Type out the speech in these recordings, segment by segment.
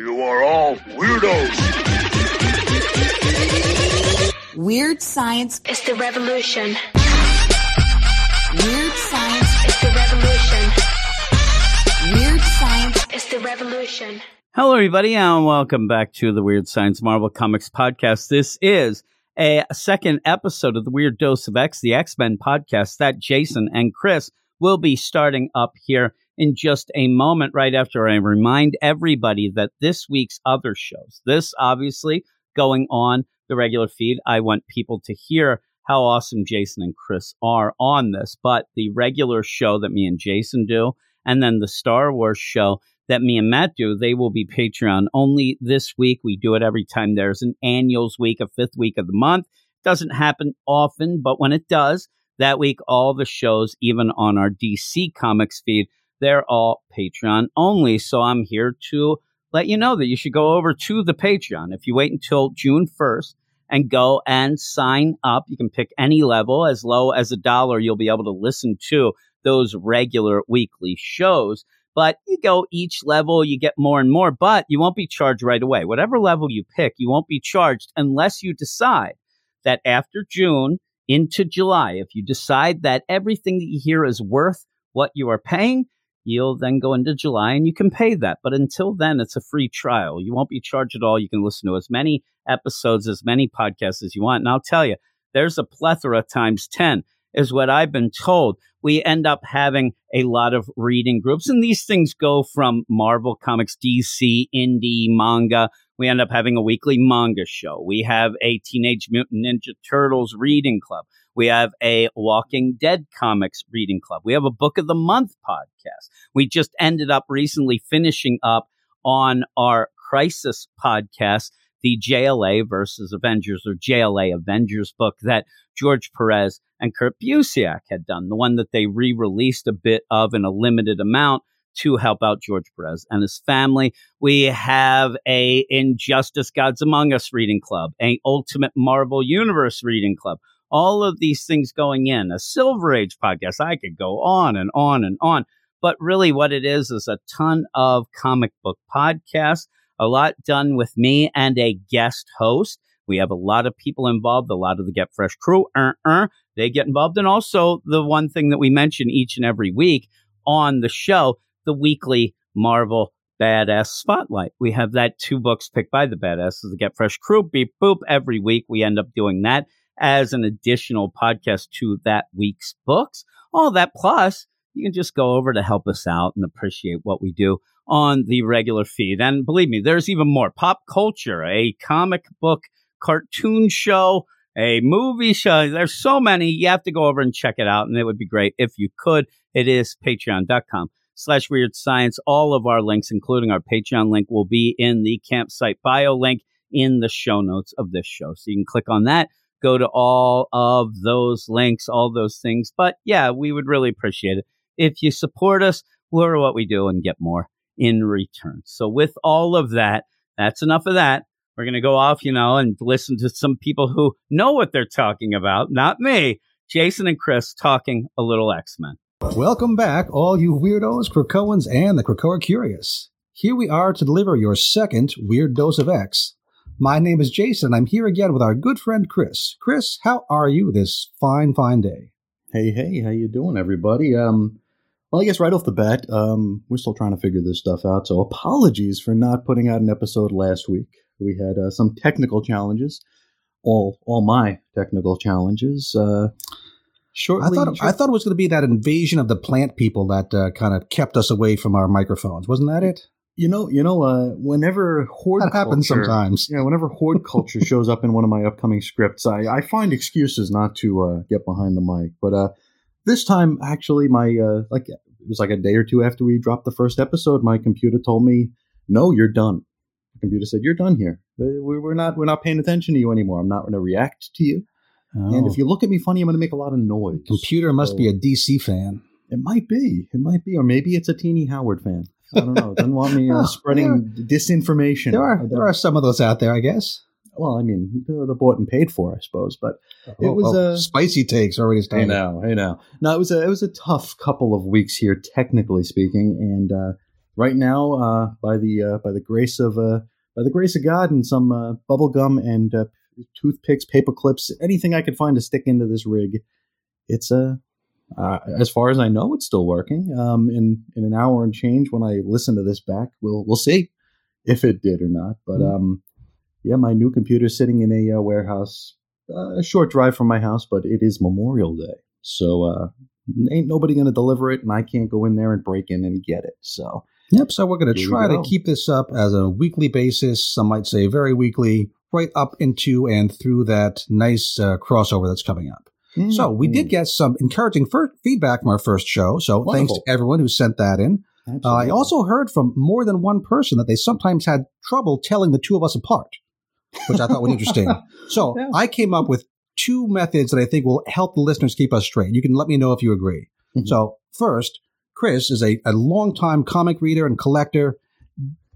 You are all weirdos. Weird science is the revolution. Weird science is the revolution. Weird science is the revolution. Hello, everybody, and welcome back to the Weird Science Marvel Comics podcast. This is a second episode of the Weird Dose of X, the X Men podcast that Jason and Chris will be starting up here in just a moment, right after I remind everybody that this week's other shows, this obviously going on the regular feed, I want people to hear how awesome Jason and Chris are on this. But the regular show that me and Jason do, and then the Star Wars show that me and Matt do, they will be Patreon only this week. We do it every time there's an annuals week, a fifth week of the month. Doesn't happen often, but when it does, that week, all the shows, even on our DC Comics feed, they're all Patreon only. So I'm here to let you know that you should go over to the Patreon. If you wait until June 1st and go and sign up, you can pick any level as low as a dollar. You'll be able to listen to those regular weekly shows. But you go each level, you get more and more, but you won't be charged right away. Whatever level you pick, you won't be charged unless you decide that after June into July, if you decide that everything that you hear is worth what you are paying, you'll then go into July and you can pay that. But until then, it's a free trial. You won't be charged at all. You can listen to as many episodes, as many podcasts as you want. And I'll tell you, there's a plethora times 10 is what I've been told. We end up having a lot of reading groups, and these things go from Marvel Comics, DC, indie, manga. We end up having a weekly manga show. We have a Teenage Mutant Ninja Turtles reading club. We have a Walking Dead comics reading club. We have a Book of the Month podcast. We just ended up recently finishing up on our Crisis podcast, the JLA versus Avengers or JLA Avengers book that George Perez and Kurt Busiek had done, the one that they re released a bit of in a limited amount to help out George Perez and his family. We have a Injustice Gods Among Us reading club, a Ultimate Marvel Universe reading club, all of these things going in. A Silver Age podcast. I could go on and on and on. But really, what it is is a ton of comic book podcasts, a lot done with me and a guest host. We have a lot of people involved, a lot of the Get Fresh crew. Uh, uh, they get involved. And also, the one thing that we mention each and every week on the show, the weekly Marvel Badass Spotlight. We have that two books picked by the Badasses, the Get Fresh crew. Beep boop. Every week we end up doing that as an additional podcast to that week's books. All that plus, you can just go over to help us out and appreciate what we do on the regular feed. And believe me, there's even more pop culture, a comic book cartoon show, a movie show. There's so many. You have to go over and check it out. And it would be great if you could. It is patreon.com slash weird science. All of our links, including our Patreon link, will be in the campsite bio link in the show notes of this show. So you can click on that go to all of those links, all those things. But yeah, we would really appreciate it if you support us. We're what we do and get more in return. So with all of that, that's enough of that. We're going to go off, you know, and listen to some people who know what they're talking about, not me. Jason and Chris talking a little X Men. Welcome back, all you weirdos, Krakoans, and the Krakoa Curious. Here we are to deliver your second Weird Dose of X. My name is Jason. I'm here again with our good friend Chris. Chris, how are you this fine, fine day? Hey, hey, how you doing, everybody? Um, well, I guess right off the bat, um, we're still trying to figure this stuff out. So apologies for not putting out an episode last week. We had uh, some technical challenges, all all my technical challenges. Uh, shortly, I thought I thought it was going to be that invasion of the plant people that uh, kind of kept us away from our microphones. Wasn't that it? You know, you know, uh, whenever horde that happens culture, sometimes. Yeah, whenever horde culture shows up in one of my upcoming scripts, I, I find excuses not to uh, get behind the mic. But uh, this time, actually, my uh, like it was like a day or two after we dropped the first episode, my computer told me, "No, you're done." The computer said, "You're done here. Uh, we're not we're not paying attention to you anymore. I'm not going to react to you. Oh. And if you look at me funny, I'm going to make a lot of noise." Computer must so, be a DC fan. It might be. It might be, or maybe it's a Tini Howard fan. I don't know. Doesn't want me uh, spreading yeah. disinformation. There are there are some of those out there, I guess. Well, I mean, they're bought and paid for, I suppose. But it oh, was oh, a spicy takes already started. Hey now, hey now. No, it was a it was a tough couple of weeks here, technically speaking, and uh, right now, uh, by the uh, by the grace of uh, by the grace of God, and some uh, bubble gum and uh, toothpicks, paper clips, anything I could find to stick into this rig, it's a. Uh, as far as I know, it's still working. Um, in in an hour and change, when I listen to this back, we'll we'll see if it did or not. But Mm. um, yeah, my new computer's sitting in a uh, warehouse, uh, a short drive from my house, but it is Memorial Day, so uh, ain't nobody gonna deliver it, and I can't go in there and break in and get it. So Yep. So we're going to Here we try to keep this up as a weekly basis. Some might say very weekly, right up into and through that nice uh, crossover that's coming up. So we did get some encouraging fir- feedback from our first show. So thanks to everyone who sent that in. Uh, I also heard from more than one person that they sometimes had trouble telling the two of us apart, which I thought was interesting. So Yeah. I came up with two methods that I think will help the listeners keep us straight. You can let me know if you agree. Mhm. So first, Chris is a, a longtime comic reader and collector,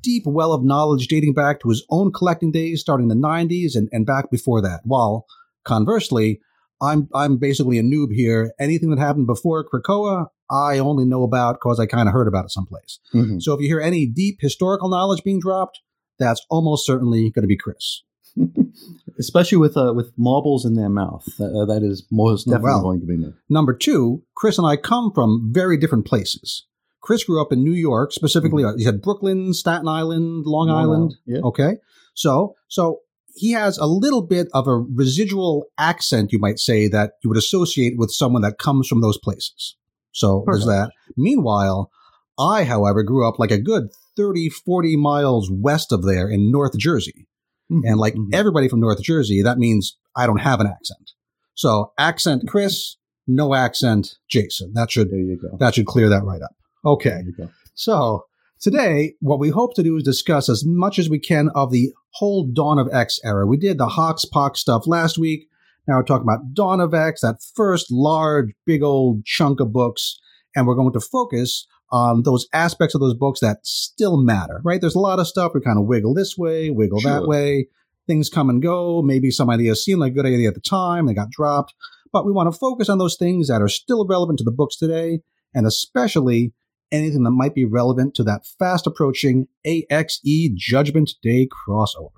deep well of knowledge dating back to his own collecting days starting in the 90s and, and back before that. While conversely, I'm I'm basically a noob here. Anything that happened before Krakoa, I only know about because I kind of heard about it someplace. Mhm. So if you hear any deep historical knowledge being dropped, that's almost certainly going to be Chris. especially with uh, with marbles in their mouth. Uh, that is most definitely Well. going to be me. Number two, Chris and I come from very different places. Chris grew up in New York, specifically. uh, He had Brooklyn, Staten Island, Long Long Island. Island, yeah. Okay, so so he has a little bit of a residual accent, you might say, that you would associate with someone that comes from those places. So there's that. Meanwhile, I, however, grew up like a good 30, 40 miles west of there in North Jersey. And like Mhm. everybody from North Jersey, that means I don't have an accent. So accent Chris, no accent Jason. That should there you go. that should clear that right up. Okay. There you go. So today, what we hope to do is discuss as much as we can of the whole Dawn of X era. We did the Hox Pox stuff last week. Now we're talking about Dawn of X, that first large, big old chunk of books. And we're going to focus on those aspects of those books that still matter, right? There's a lot of stuff we kind of wiggle this way, wiggle that way. Things come and go. Maybe some ideas seemed like a good idea at the time, they got dropped. But we want to focus on those things that are still relevant to the books today, and especially anything that might be relevant to that fast approaching AXE Judgment Day crossover.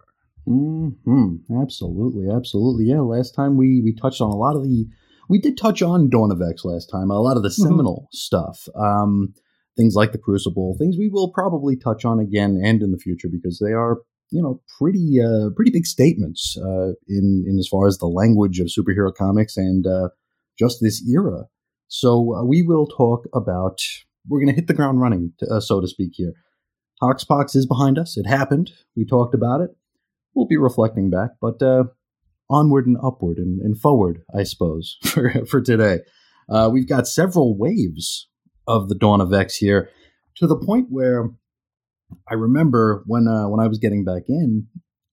hmm Absolutely, absolutely. Yeah. Last time we we touched on a lot of the. We did touch on Dawn of X last time. A lot of the Mhm. seminal stuff. Um, things like the Crucible. Things we will probably touch on again and in the future because they are you know pretty uh, pretty big statements uh, in in as far as the language of superhero comics and uh, just this era. So uh, we will talk about. We're going to hit the ground running, to, uh, so to speak. Here, Hoxpox is behind us. It happened. We talked about it. We'll be reflecting back, but uh, onward and upward and, and forward, I suppose, for for today. Uh, we've got several waves of the Dawn of X here, to the point where I remember when uh, when I was getting back in,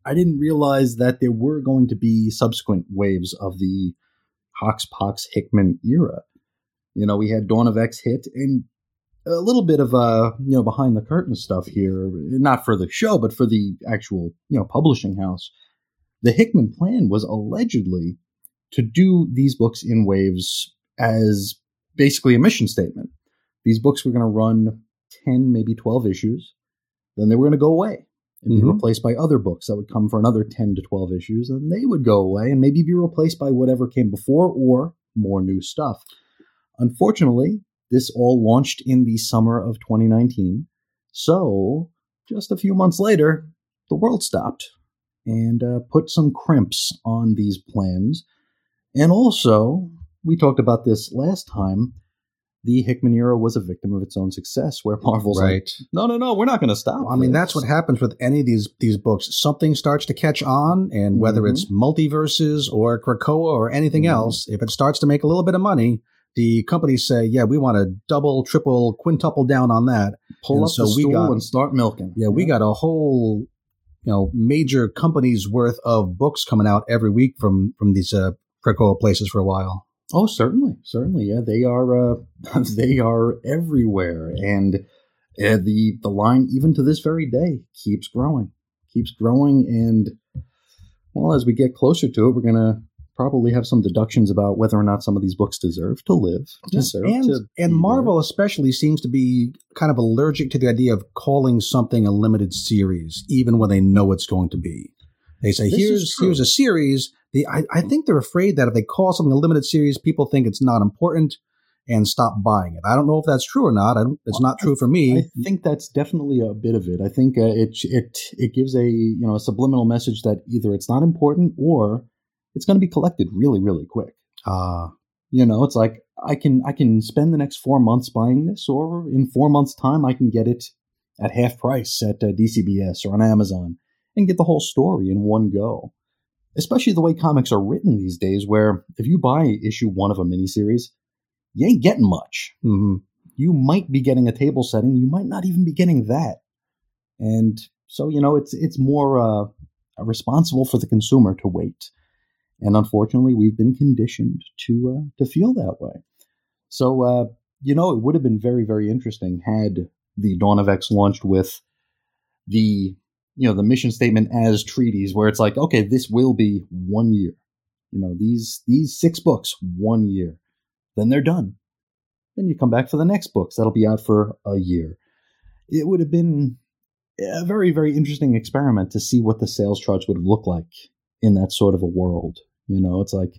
I didn't realize that there were going to be subsequent waves of the Hoxpox Hickman era. You know, we had Dawn of X hit and a little bit of uh, you know, behind the curtain stuff here, not for the show, but for the actual, you know, publishing house. The Hickman plan was allegedly to do these books in waves as basically a mission statement. These books were going to run 10, maybe 12 issues. Then they were going to go away and be Mhm. replaced by other books that would come for another 10 to 12 issues. And they would go away and maybe be replaced by whatever came before or more new stuff. Unfortunately, this all launched in the summer of 2019. So, just a few months later, the world stopped and uh, put some crimps on these plans. And also, we talked about this last time. The Hickman era was a victim of its own success, where Marvel's like, no, no, no, we're not going to stop. I mean, that's what happens with any of these these books. Something starts to catch on, and whether Mhm. it's multiverses or Krakoa or anything Mhm. else, if it starts to make a little bit of money, the companies say, "Yeah, we want to double, triple, quintuple down on that." pull and up so the we stool got- and start milking. Yeah, we got a whole, you know, major companies worth of books coming out every week from from these uh, Krakoa places for a while. Oh, certainly, certainly. Yeah, they are. Uh, they are everywhere, and uh, the the line, even to this very day, keeps growing, keeps growing. And well, as we get closer to it, we're gonna probably have some deductions about whether or not some of these books deserve to live, deserve and to and there. Marvel especially seems to be kind of allergic to the idea of calling something a limited series, even when they know it's going to be. They say This here's here's a series. The, I, I think they're afraid that if they call something a limited series, people think it's not important and stop buying it. I don't know if that's true or not. I don't, it's not true for me. I think that's definitely a bit of it. I think uh, it it it gives a you know a subliminal message that either it's not important or it's going to be collected really really quick. Uh, You know, it's like I can I can spend the next four months buying this, or in four months' time I can get it at half price at uh, DCBS or on Amazon and get the whole story in one go. Especially the way comics are written these days, where if you buy issue one of a miniseries, you ain't getting much mhm. you might be getting a table setting. You might not even be getting that. And so, you know, it's it's more uh, responsible for the consumer to wait. And unfortunately, we've been conditioned to uh, to feel that way. So, uh, you know, it would have been very very interesting had the Dawn of X launched with the you know the mission statement as treaties, where it's like, okay, this will be one year. You know, these these six books, one year. Then they're done. Then you come back for the next books. That'll be out for a year. It would have been a very, very interesting experiment to see what the sales charts would have looked like in that sort of a world. You know, it's like,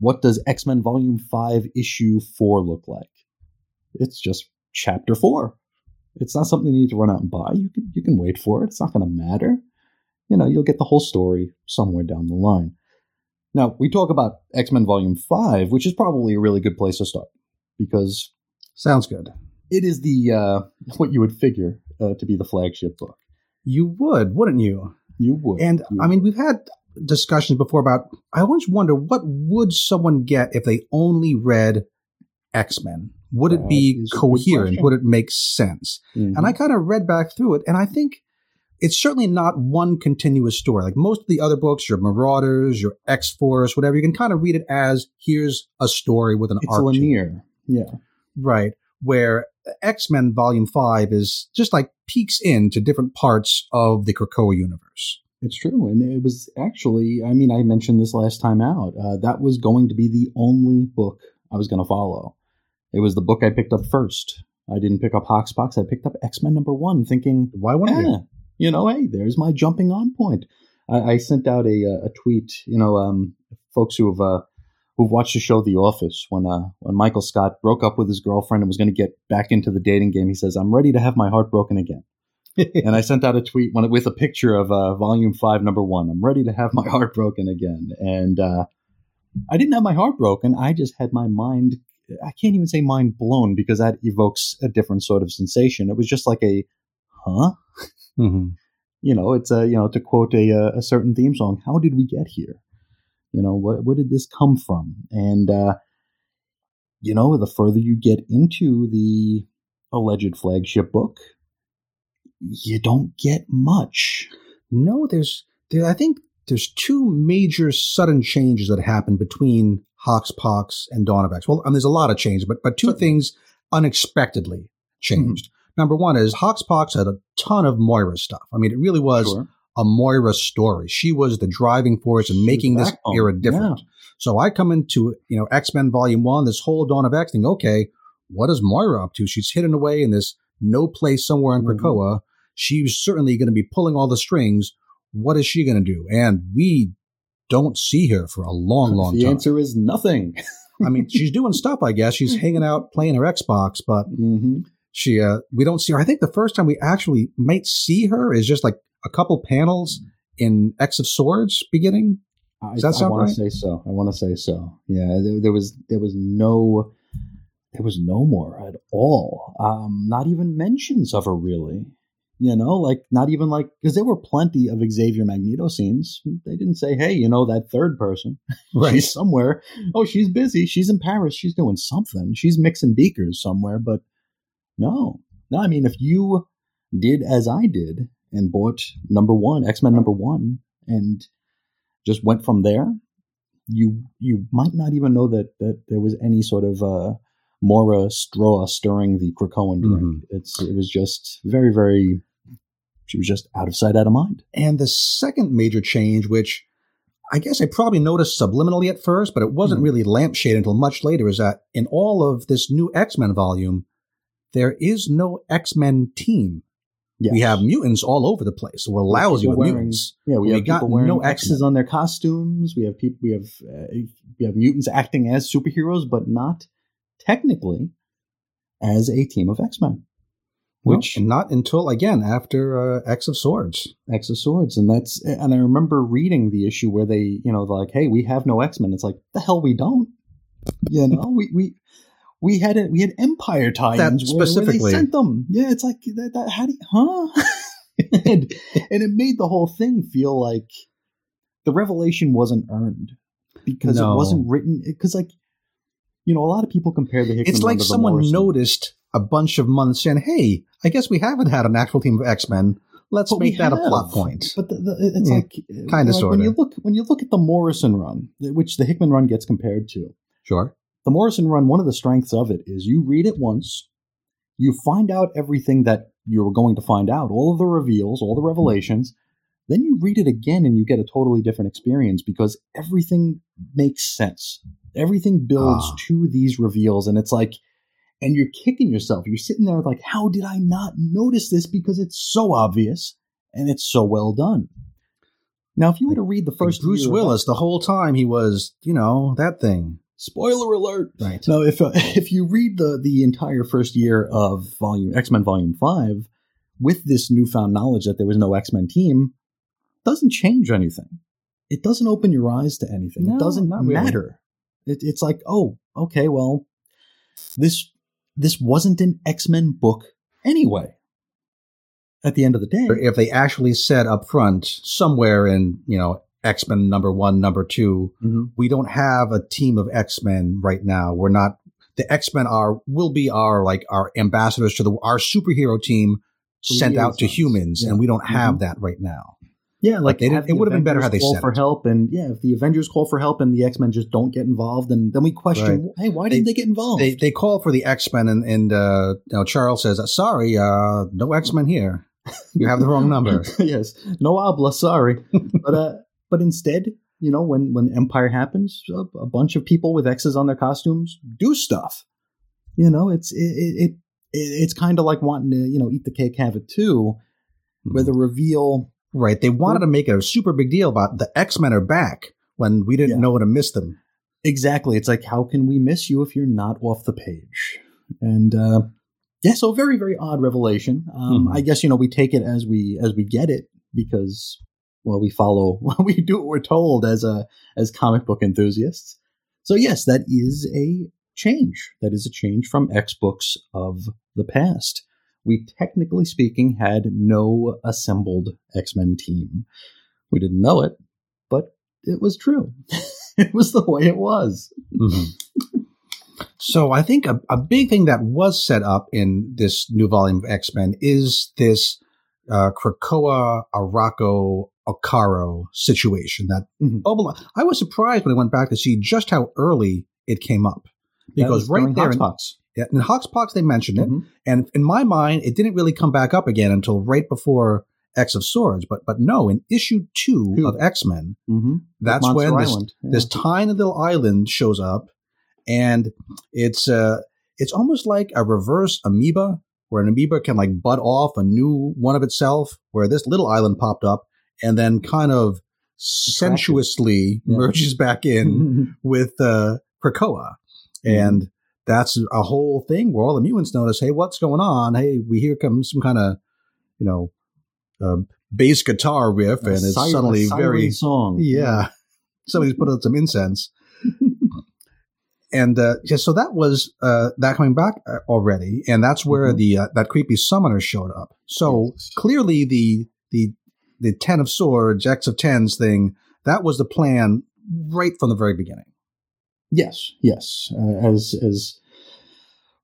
what does X Men Volume 5, Issue 4 look like? It's just Chapter 4. It's not something you need to run out and buy. You can, you can wait for it. It's not going to matter. You know, you'll get the whole story somewhere down the line. Now, we talk about X Men Volume 5, which is probably a really good place to start because Sounds good. it is the uh, what you would figure uh, to be the flagship book. You would, wouldn't you? You would, And You I mean, we've had discussions before about. I always wonder what would someone get if they only read X Men. Would it be is a good coherent? Would it make sense? Mhm. And I kind of read back through it, and I think it's certainly not one continuous story. Like most of the other books, your Marauders, your X Force, whatever, you can kind of read it as here's a story with an it's arc. linear. Yeah, Right. Where X Men Volume 5 is just like peeks into different parts of the Krakoa universe. It's true, and it was actually. I mean, I mentioned this last time out. Uh, that was going to be the only book I was going to follow. It was the book I picked up first. I didn't pick up Hoxpox. I picked up X Men number one, thinking Why wouldn't you? you know, hey, there's my jumping on point. I, I sent out a uh, a tweet. You know, um, folks who have uh, who've watched the show The Office when uh, when Michael Scott broke up with his girlfriend and was going to get back into the dating game. He says, "I'm ready to have my heart broken again." And I sent out a tweet when, with a picture of uh, Volume Five, Number One. I'm ready to have my heart broken again, and uh, I didn't have my heart broken. I just had my mind. I can't even say mind blown because that evokes a different sort of sensation. It was just like a, huh? Mhm. you know, it's a you know to quote a uh, a certain theme song. How did we get here? You know, what where did this come from? And uh, you know, the further you get into the alleged flagship book, you don't get much. No, there's, there, I think there's two major sudden changes that happened between Hoxpox and Dawn of X. Well, and there's a lot of change, but, but two things unexpectedly changed. Mm-hmm. Number one is Hoxpox had a ton of Moira stuff. I mean, it really was Sure. a Moira story. She was the driving force in making this backbone. era different. So I come into, you know, X-Men Volume 1, this whole Dawn of X thing, okay, what is Moira up to? She's hidden away in this no place somewhere in Mhm. Krakoa. She's certainly going to be pulling all the strings. What is she going to do? And we don't see her for a long, long the time. The answer is nothing. I mean, she's doing stuff, I guess. She's hanging out playing her Xbox, but hmm she uh we don't see her. I think the first time we actually might see her is just like a couple panels in X of Swords beginning. I, Does that sound I want right? to say so. I want to say so. Yeah, there, there was there was no there was no more at all. Um, not even mentions of her really. You know, like not even like because there were plenty of Xavier Magneto scenes. They didn't say, "Hey, you know that third person, right. she's somewhere. Oh, she's busy. She's in Paris. She's doing something. She's mixing beakers somewhere." But no, no. I mean, if you did as I did and bought number one, X Men number one, and just went from there, you you might not even know that that there was any sort of uh, Moira straw stirring the Krakoan drink. Mhm. It's it was just very very. She was just out of sight, out of mind. And the second major change, which I guess I probably noticed subliminally at first, but it wasn't Mhm. really lampshade until much later, is that in all of this new X Men volume, there is no X Men team. Yes. We have mutants all over the place. We're lousy with wearing- mutants. Yeah, we, We have people wearing no X's X-Men. on their costumes. We have people. We have uh, we have mutants acting as superheroes, but not technically as a team of X Men. Which not until again after uh, X of Swords. X of Swords, and that's and I remember reading the issue where they, you know, like, "Hey, we have no X Men." It's like the hell we don't. You know, we we we had it. We had Empire tie-ins where- where specifically. they sent them. Yeah, it's like that. that how do you, huh? and, and it made the whole thing feel like the revelation wasn't earned because No. it wasn't written. Because like, you know, a lot of people compare the Hickman It's like someone Morrison. noticed a bunch of months in, hey, I guess we haven't had an actual team of X Men. Let's But make that a plot point. But the, the, it's Yeah, like kinda, like when sorta. you look when you look at the Morrison run, which the Hickman run gets compared to. Sure. The Morrison run, one of the strengths of it is you read it once, you find out everything that you were going to find out, all of the reveals, all the revelations, then you read it again and you get a totally different experience because everything makes sense. Everything builds Ah. to these reveals, and it's like, and you're kicking yourself. You're sitting there like, how did I not notice this? Because it's so obvious and it's so well done. Now, if you were to read the first First Bruce Willis, the whole time he was, you know, that thing. Spoiler alert! Right. No, if uh, if you read the the entire first year of volume X Men Volume Five, with this newfound knowledge that there was no X Men team, doesn't change anything. It doesn't open your eyes to anything. No, it doesn't not really. It, it's like, oh, okay, well, this this wasn't an X Men book anyway. At the end of the day, If they actually said up front, somewhere in, you know, X Men number one, number two, Mhm. we don't have a team of X Men right now. We're not, the X Men are, will be our, like, our ambassadors to the, our superhero team sent out to humans, Yeah. and we don't have Mhm. that right now. Yeah, like they didn't- it would've been better had they call said for it. help, and yeah, if the Avengers call for help and the X Men just don't get involved, and then we question, hey, why didn't They- they, get involved? They they call for the X Men, and and uh, you know, Charles says, "Sorry, uh, no X Men here. You have the wrong number." yes, no habla, sorry, but uh, but instead, you know, when when Empire happens, a, a bunch of people with X's on their costumes do stuff. You know, it's it it, it it's kind of like wanting to you know eat the cake, have it too, where the reveal. Right. They wanted to make a super big deal about the X Men are back when we didn't Yeah. know to miss them. Exactly. It's like, how can we miss you if you're not off the page? And uh, yeah, so very, very odd revelation. Um, Mhm. I guess you know we take it as we as we get it because well, we follow we do what we're told as a as comic book enthusiasts. So yes, that is a change. That is a change from X books of the past. We technically speaking had no assembled X Men team. We didn't know it, but it was true. it was the way it was. So I think a, a big thing that was set up in this new volume of X Men is this uh, Krakoa Arakko Okkara situation. That Mhm. oh, I was surprised when I went back to see just how early it came up because right there in. Yeah, in Hoxpox they mentioned it, Mhm. and in my mind it didn't really come back up again until right before X of Swords. But but no, in issue two Two. of X Men, Mhm. that's Monster when this, Yeah. this tiny little island shows up and it's uh it's almost like a reverse amoeba where an amoeba can like bud off a new one of itself where this little island popped up and then kind of sensuously Yeah. merges back in with uh krakoa Mm-hmm. and that's a whole thing where all the mutants notice hey what's going on hey we hear comes some kind of you know uh, bass guitar riff and it's Siren- suddenly very song. yeah. Somebody's put out some incense. and uh, yeah, so that was uh, that coming back uh, already, and that's where Mhm. the uh, that creepy summoner showed up. So Yes. clearly, the the the ten of swords, X of tens thing that was the plan right from the very beginning. Yes, yes. Uh, as as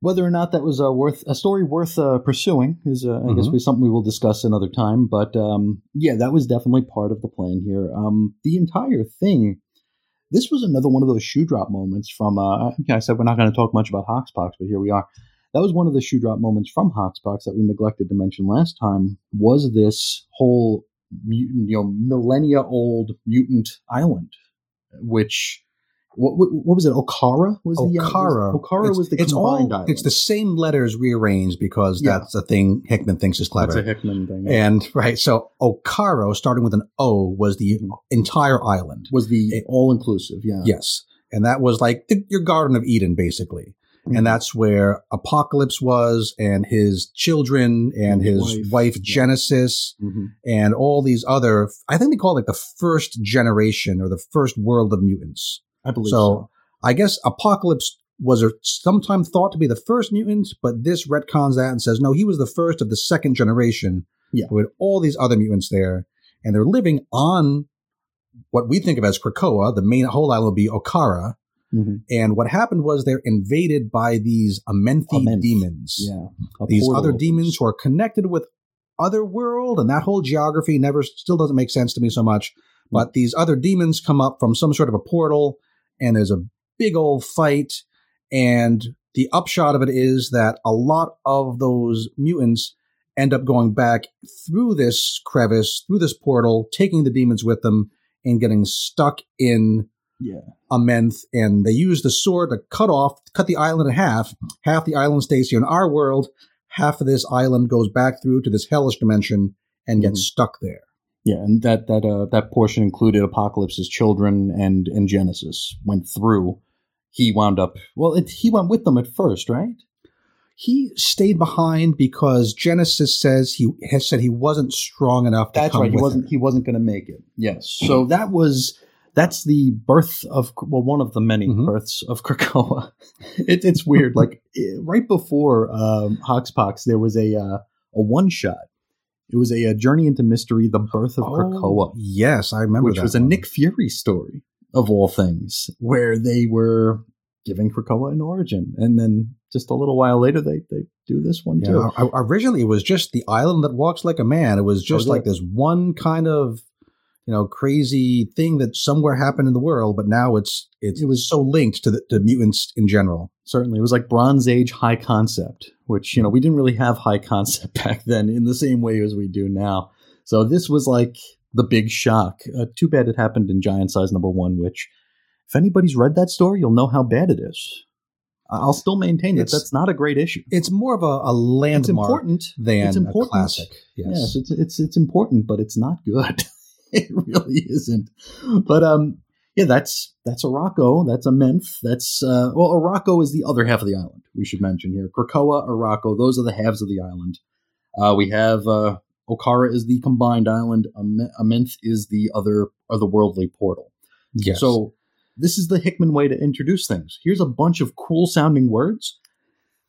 whether or not that was a worth a story worth uh, pursuing is, uh, I guess, Mhm. be something we will discuss another time. But um, yeah, that was definitely part of the plan here. Um, the entire thing. This was another one of those shoe drop moments from. Uh, I I said we're not going to talk much about Hoxpox, but here we are. That was one of the shoe drop moments from Hoxpox that we neglected to mention last time. Was this whole mutant, you know, millennia old mutant island, which what, what, what was it? Okkara was the uh, Okkara. was- Okkara It's- was the it's combined all, island. It's the same letters rearranged because Yeah. that's a thing Hickman thinks is clever. That's a Hickman thing. And right, so Okkara, starting with an O, was the Mhm. entire island. was the all inclusive? Yeah. Yes, and that was like the, your Garden of Eden, basically. Mhm. And that's where Apocalypse was, and his children, and his Wife, wife, yeah. Genesis, Mhm. and all these other. I think they call it like the first generation or the first world of mutants. I believe So, so. I guess Apocalypse was sometime thought to be the first mutant, but this retcons that and says no, he was the first of the second generation. Yeah. with all these other mutants there, and they're living on what we think of as Krakoa. The main whole island will be Okkara. Mhm. And what happened was they're invaded by these Amenthi Amenth. demons. Yeah. These other demons who are connected with other world, and that whole geography never still doesn't make sense to me so much. But these other demons come up from some sort of a portal, and there's a big old fight. And the upshot of it is that a lot of those mutants end up going back through this crevice, through this portal, taking the demons with them, and getting stuck in Yeah. Amenth, and they use the sword to cut off, cut the island in half. Half the island stays here in our world. Half of this island goes back through to this hellish dimension and gets Mhm. stuck there. Yeah, and that that uh, that portion included Apocalypse's children and and Genesis went through. He wound up well. It, he went with them at first, right? He stayed behind because Genesis says he has said he wasn't strong enough. To That's right. He wasn't. her. He wasn't going to make it. Yes. So that was that's the birth of well, one of the many Mhm. births of Krakoa. It, it's weird. like right before um, Hoxpox, there was a uh, a one shot. It was a, uh journey into mystery, the birth of Krakoa. Oh, yes, I remember which that was a. Nick Fury story of all things, where they were giving Krakoa an origin, and then just a little while later they they do this one Yeah, too. o- originally it was just the island that walks like a man. It was just Oh, yeah. like this one kind of you know crazy thing that somewhere happened in the world, but now it's it's it was so linked to the to mutants in general. Certainly, it was like Bronze Age high concept, which you know we didn't really have high concept back then in the same way as we do now. So this was like the big shock. Uh, too bad it happened in Giant Size Number One, which if anybody's read that story, you'll know how bad it is. I'll still maintain that It's- that's not a great issue. It's more of a, a It's landmark important. than It's important. a classic. Yes. Yes, it's it's it's important, but it's not good. it really isn't. But um, yeah, that's that's Arakko. That's Amenth. That's uh, well, Arakko is the other half of the island. We should mention here. Krakoa, Arakko. Those are the halves of the island. Uh, we have uh, Okkara is the combined island. Am- Amenth is the other otherworldly portal. yes. So this is the Hickman way to introduce things. Here's a bunch of cool sounding words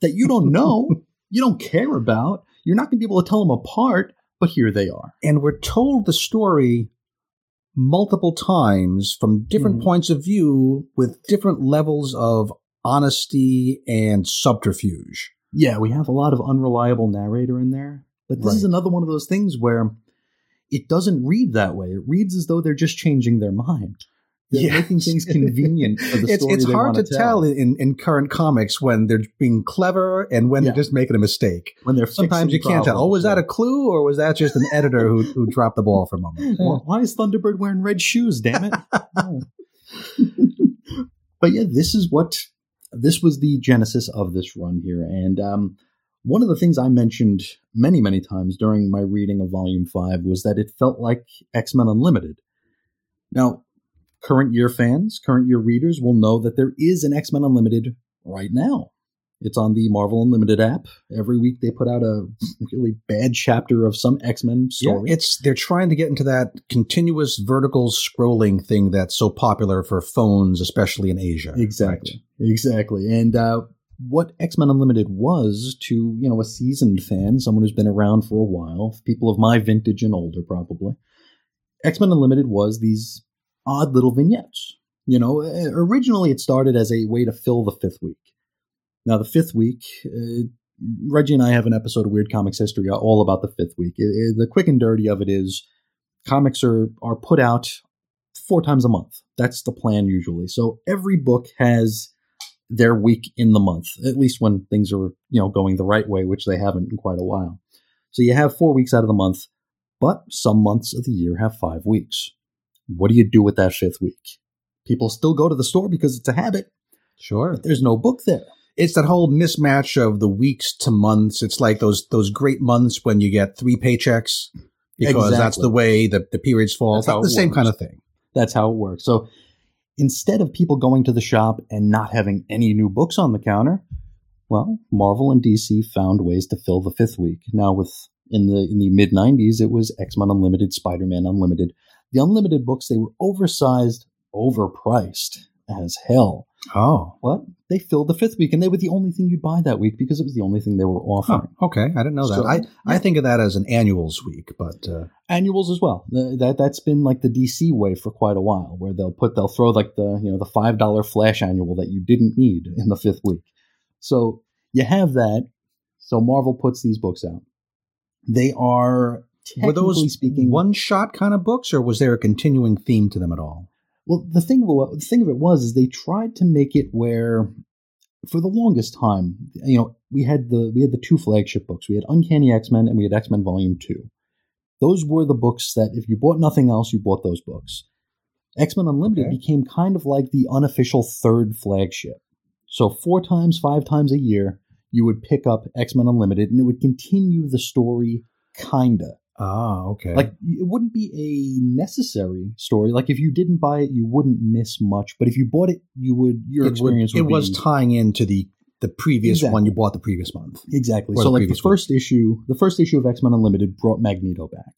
that you don't know, you don't care about. You're not going to be able to tell them apart, but here they are. and we're told the story multiple times from different Mhm. points of view with different levels of honesty and subterfuge. Yeah, we have a lot of unreliable narrator in there, but this is another one of those things where it doesn't read that way. It reads as though they're just changing their mind. They're Yes. making things convenient for the it's story it's hard to wanna tell in, in current comics when they're being clever and when Yeah. they're just making a mistake. when they're Sometimes you can't tell. Oh, was that a clue or was that just an editor who, who dropped the ball for a moment? Why- Why is Thunderbird wearing red shoes? Damn it! Oh. but yeah, this is what this was the genesis of this run here, and um, one of the things I mentioned many, many times during my reading of Volume Five was that it felt like X Men Unlimited. Now, current year fans, current year readers will know that there is an X Men Unlimited right now. It's on the Marvel Unlimited app. Every week they put out a really bad chapter of some X Men story. Yeah, it's they're trying to get into that continuous vertical scrolling thing that's so popular for phones, especially in Asia. Exactly. Exactly. And uh, what X Men Unlimited was to, you know, a seasoned fan, someone who's been around for a while, people of my vintage and older probably, X Men Unlimited was these odd little vignettes. You know, uh, originally it started as a way to fill the fifth week. Now, the fifth week, uh, Reggie and I have an episode of Weird Comics History all about the fifth week. It- it- the quick and dirty of it is comics are, are put out four times a month. That's the plan usually. So every book has their week in the month, at least when things are, you know, going the right way, which they haven't in quite a while. So you have four weeks out of the month. But some months of the year have five weeks. What do you do with that fifth week? People still go to the store because it's a habit, Sure. but there's no book there. It's that whole mismatch of the weeks to months. It's like those those great months when you get three paychecks because that's the way the, the periods fall. That's how the same works. kind of thing. That's how it works. So instead of people going to the shop and not having any new books on the counter, well, Marvel and DC found ways to fill the fifth week. Now with in the in the mid 90s it was X-Men Unlimited, Spider-Man Unlimited. The unlimited books they were oversized, overpriced as hell. Oh. What? they filled the fifth week and they were the only thing you'd buy that week because it was the only thing they were offering. Okay. I didn't know that. So, I, I yeah. think of that as an annuals week, but uh, annuals as well. That that's been like the DC way for quite a while, where they'll put they'll throw like the you know the five dollar flash annual that you didn't need in the fifth week. So you have that. So Marvel puts these books out. They are were those speaking one shot kind of books, or was there a continuing theme to them at all? Well, the thing of it, the thing of it was is they tried to make it where, for the longest time, you know, we had the we had the two flagship books. We had Uncanny X Men and we had X Men Volume Two. Those were the books that if you bought nothing else, you bought those books. X Men Unlimited Okay. became kind of like the unofficial third flagship. So four times, five times a year, you would pick up X Men Unlimited, and it would continue the story, kinda. Ah, okay. Like it wouldn't be a necessary story. Like if you didn't buy it, you wouldn't miss much. But if you bought it, you would. Your it, experience would, it was tying into the the previous Exactly. one you bought the previous month. exactly. So the like the first issue, the first issue of X Men Unlimited brought Magneto back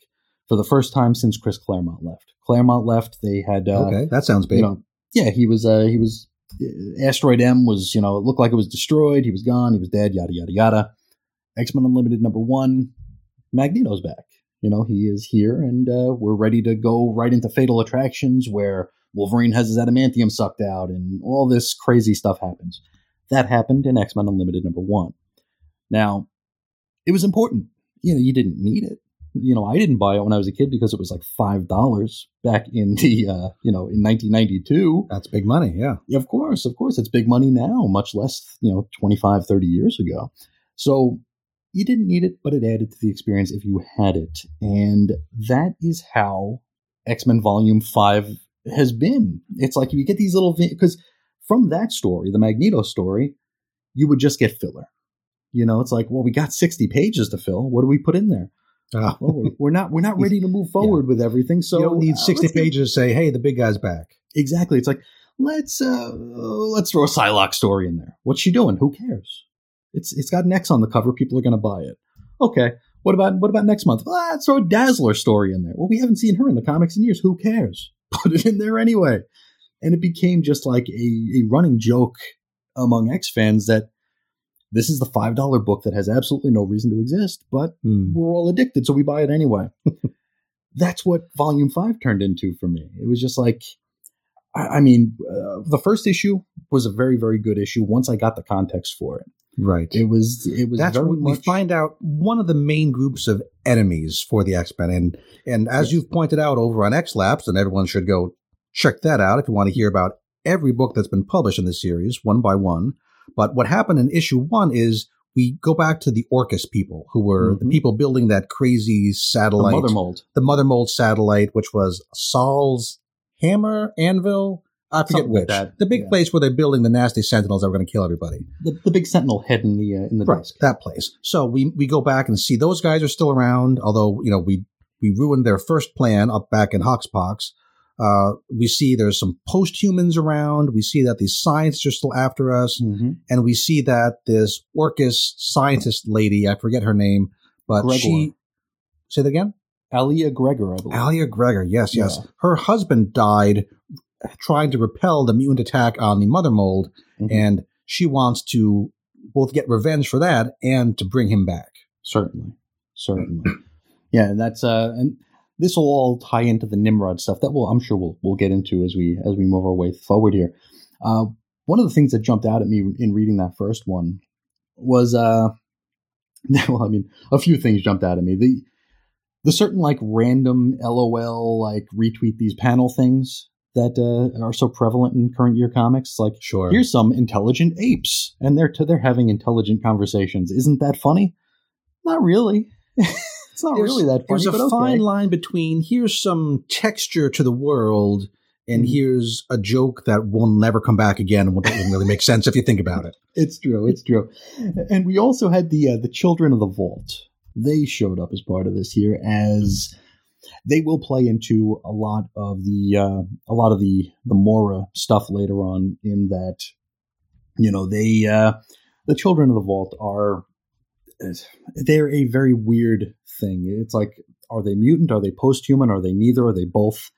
for the first time since Chris Claremont left. Claremont left. They had uh, okay, that sounds big. you know, yeah, he was uh, he was uh, Asteroid M was you know it looked like it was destroyed. He was gone. He was dead. Yada yada yada. X Men Unlimited number one, Magneto's back. You know he is here, and uh, we're ready to go right into Fatal Attractions where Wolverine has his adamantium sucked out, and all this crazy stuff happens. That happened in X Men Unlimited number one. Now, it was important. You know, you didn't need it you know, I didn't buy it when I was a kid because it was like five dollars back in the uh, you know in 1992. That's big money. Yeah. Of course, of course, it's big money now, much less you know 25, 30 years ago. So you didn't need it, but it added to the experience if you had it, and that is how X Men Volume Five has been. It's like you get these little because from that story, the Magneto story, you would just get filler. You know, it's like, well, we got 60 pages to fill. What do we put in there? Ah. well, we're- not we're not ready to move forward with everything. So you don't need uh, 60 let's pages to say, hey, the big guy's back. exactly. It's like let's uh let's throw a Psylocke story in there. What's she doing? Who cares? It's it's got an X on the cover. People are going to buy it. Okay. What about what about next month? Ah, let's throw a Dazzler story in there. Well, we haven't seen her in the comics in years. Who cares? Put it in there anyway. And it became just like a, a running joke among X fans that this is the five dollar book that has absolutely no reason to exist, but Hmm. we're all addicted, so we buy it anyway. That's what Volume Five turned into for me. It was just like, I, I mean, uh, the first issue was a very, very good issue. Once I got the context for it, Right. it was, it was That's where we much. find out one of the main groups of enemies for the X Men, and and as Yes. you've pointed out over on X Labs, and everyone should go check that out if you want to hear about every book that's been published in this series, one by one. But what happened in issue one is we go back to the Orchis people, who were the Mhm. people building that crazy the satellite, mother mold. the Mother Mold satellite, which was Saul's hammer, anvil. I forget Something like which. that, The big yeah. place where they're building the nasty sentinels that were going to kill everybody. The, the big sentinel head in the uh, in the Right, desk. that place. So we we go back and see those guys are still around, although you know we we ruined their first plan up back in Hoxpox. Uh, we see there's some post-humans around. We see that these scientists are still after us, Mm-hmm. and we see that this Orchis scientist lady, I forget her name, but Gregor. she say that again. Alia Gregor, I believe. Alia Gregor, yes, yes. Yeah. Her husband died trying to repel the mutant attack on the mother mold, Mhm. and she wants to both get revenge for that and to bring him back. Certainly, certainly. Yeah, and that's uh, and this will all tie into the Nimrod stuff that we'll, I'm sure we'll we'll get into as we as we move our way forward here. Uh, one of the things that jumped out at me in reading that first one was uh, well, I mean, a few things jumped out at me. The the certain like random LOL like retweet these panel things that uh, are so prevalent in current year comics, like Sure. here's some intelligent apes and they're they're having intelligent conversations isn't that funny not really It's not There's- really that funny, There's a okay. fine line between here's some texture to the world and Mhm. here's a joke that will never come back again and won't doesn't really make sense if you think about it. It's true. It's true. And we also had the uh, the children of the vault. They showed up as part of this here, as they will play into a lot of the uh, a lot of the the Moira stuff later on. In that, you know, they uh, the children of the vault are they're a very weird thing. It's like, are they mutant? Are they post human? Are they neither? Are they both?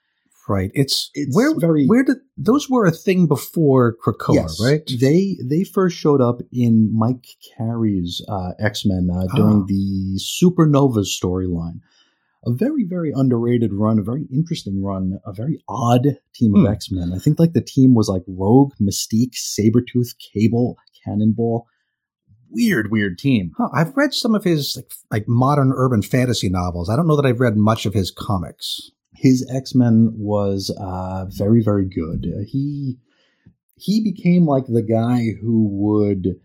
Right. It's, It's where very- where did those were a thing before Krakoa, right? They they first showed up in Mike Carey's uh, X Men uh, during Ah. the Supernovas storyline. A very very underrated run, a very interesting run, a very odd team of Hmm. X Men. I think like the team was like Rogue, Mystique, Sabretooth, Cable, Cannonball. Weird, weird team. Huh, I've read some of his like, like modern urban fantasy novels. I don't know that I've read much of his comics. his X Men was uh, very very good. Uh, he he became like the guy who would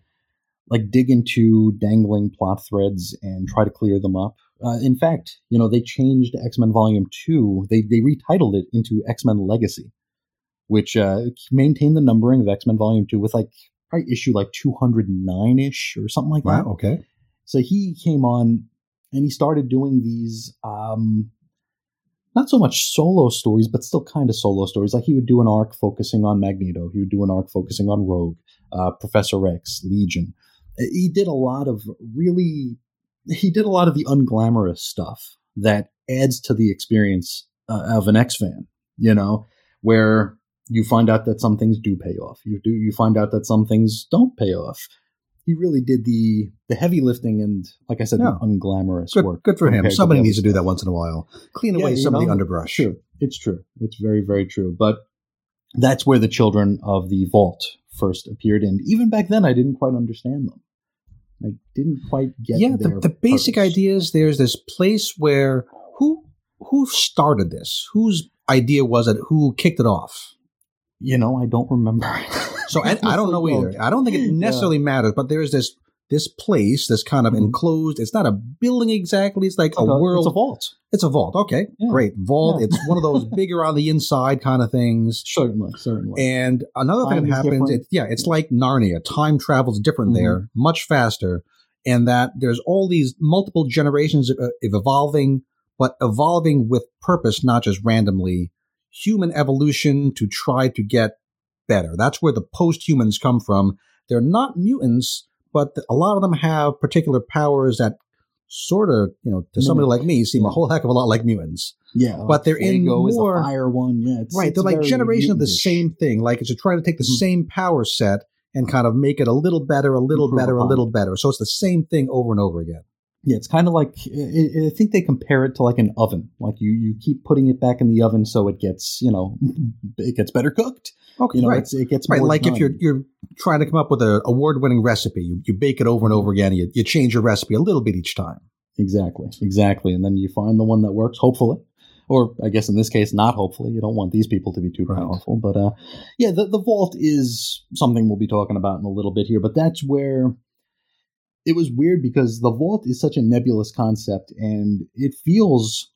like dig into dangling plot threads and try to clear them up. Uh, in fact, you know they changed X Men Volume Two. They they retitled it into X Men Legacy, which uh, maintained the numbering of X Men Volume Two with like probably issue like two hundred nine ish or something like that. Wow. Okay. So he came on and he started doing these um not so much solo stories, but still kind of solo stories. Like he would do an arc focusing on Magneto, he would do an arc focusing on Rogue, uh, Professor X, Legion. He did a lot of really he did a lot of the unglamorous stuff that adds to the experience uh, of an X fan, you know, where you find out that some things do pay off. You do you find out that some things don't pay off he really did the the heavy lifting and, like I said, Yeah. the unglamorous Good, work. good for him. Somebody needs to do that once in a while. Clean Yeah, away some of the underbrush. True, it's true. It's very, very true. But that's where the children of the vault first appeared, and even back then, I didn't quite understand them. I didn't quite get. yeah, the, the basic idea is there's this place where who who started this? Whose idea was it? Who kicked it off? You know, I don't remember. So I, I don't know either. I don't think it necessarily matters, but there's this this place, this kind of Mhm. enclosed. It's not a building exactly. It's like a like world. It's a vault. It's a vault. Okay, Yeah. great vault. Yeah. It's one of those bigger on the inside kind of things. Certainly, certainly. And another thing Time that is happens, it, yeah, it's like Narnia. Time travels different Mhm. there, much faster, and that there's all these multiple generations of, of evolving, but evolving with purpose, not just randomly. Human evolution to try to get better. That's where the post-humans come from. They're not mutants, but a lot of them have particular powers that sort of, you know, to somebody like me, seem a whole heck of a lot like mutants. yeah, but they're in the more- fire one. Yeah, it's, right it's they're like generation of the same thing like it's to try to take the Mhm. same power set and kind of make it a little better a little Improve better a little better so it's the same thing over and over again Yeah, it's kind of like I think they compare it to like an oven. Like you, you keep putting it back in the oven so it gets, you know, it gets better cooked. okay You know, right it's, it gets right more like if you're you're trying to come up with a award-winning recipe you, you bake it over and over again you, you change your recipe a little bit each time exactly, exactly, and then you find the one that works. Hopefully, or I guess in this case, not hopefully. You don't want these people to be too Right. powerful, but uh, yeah, the the vault is something we'll be talking about in a little bit here. But that's where it was weird because the vault is such a nebulous concept, and it feels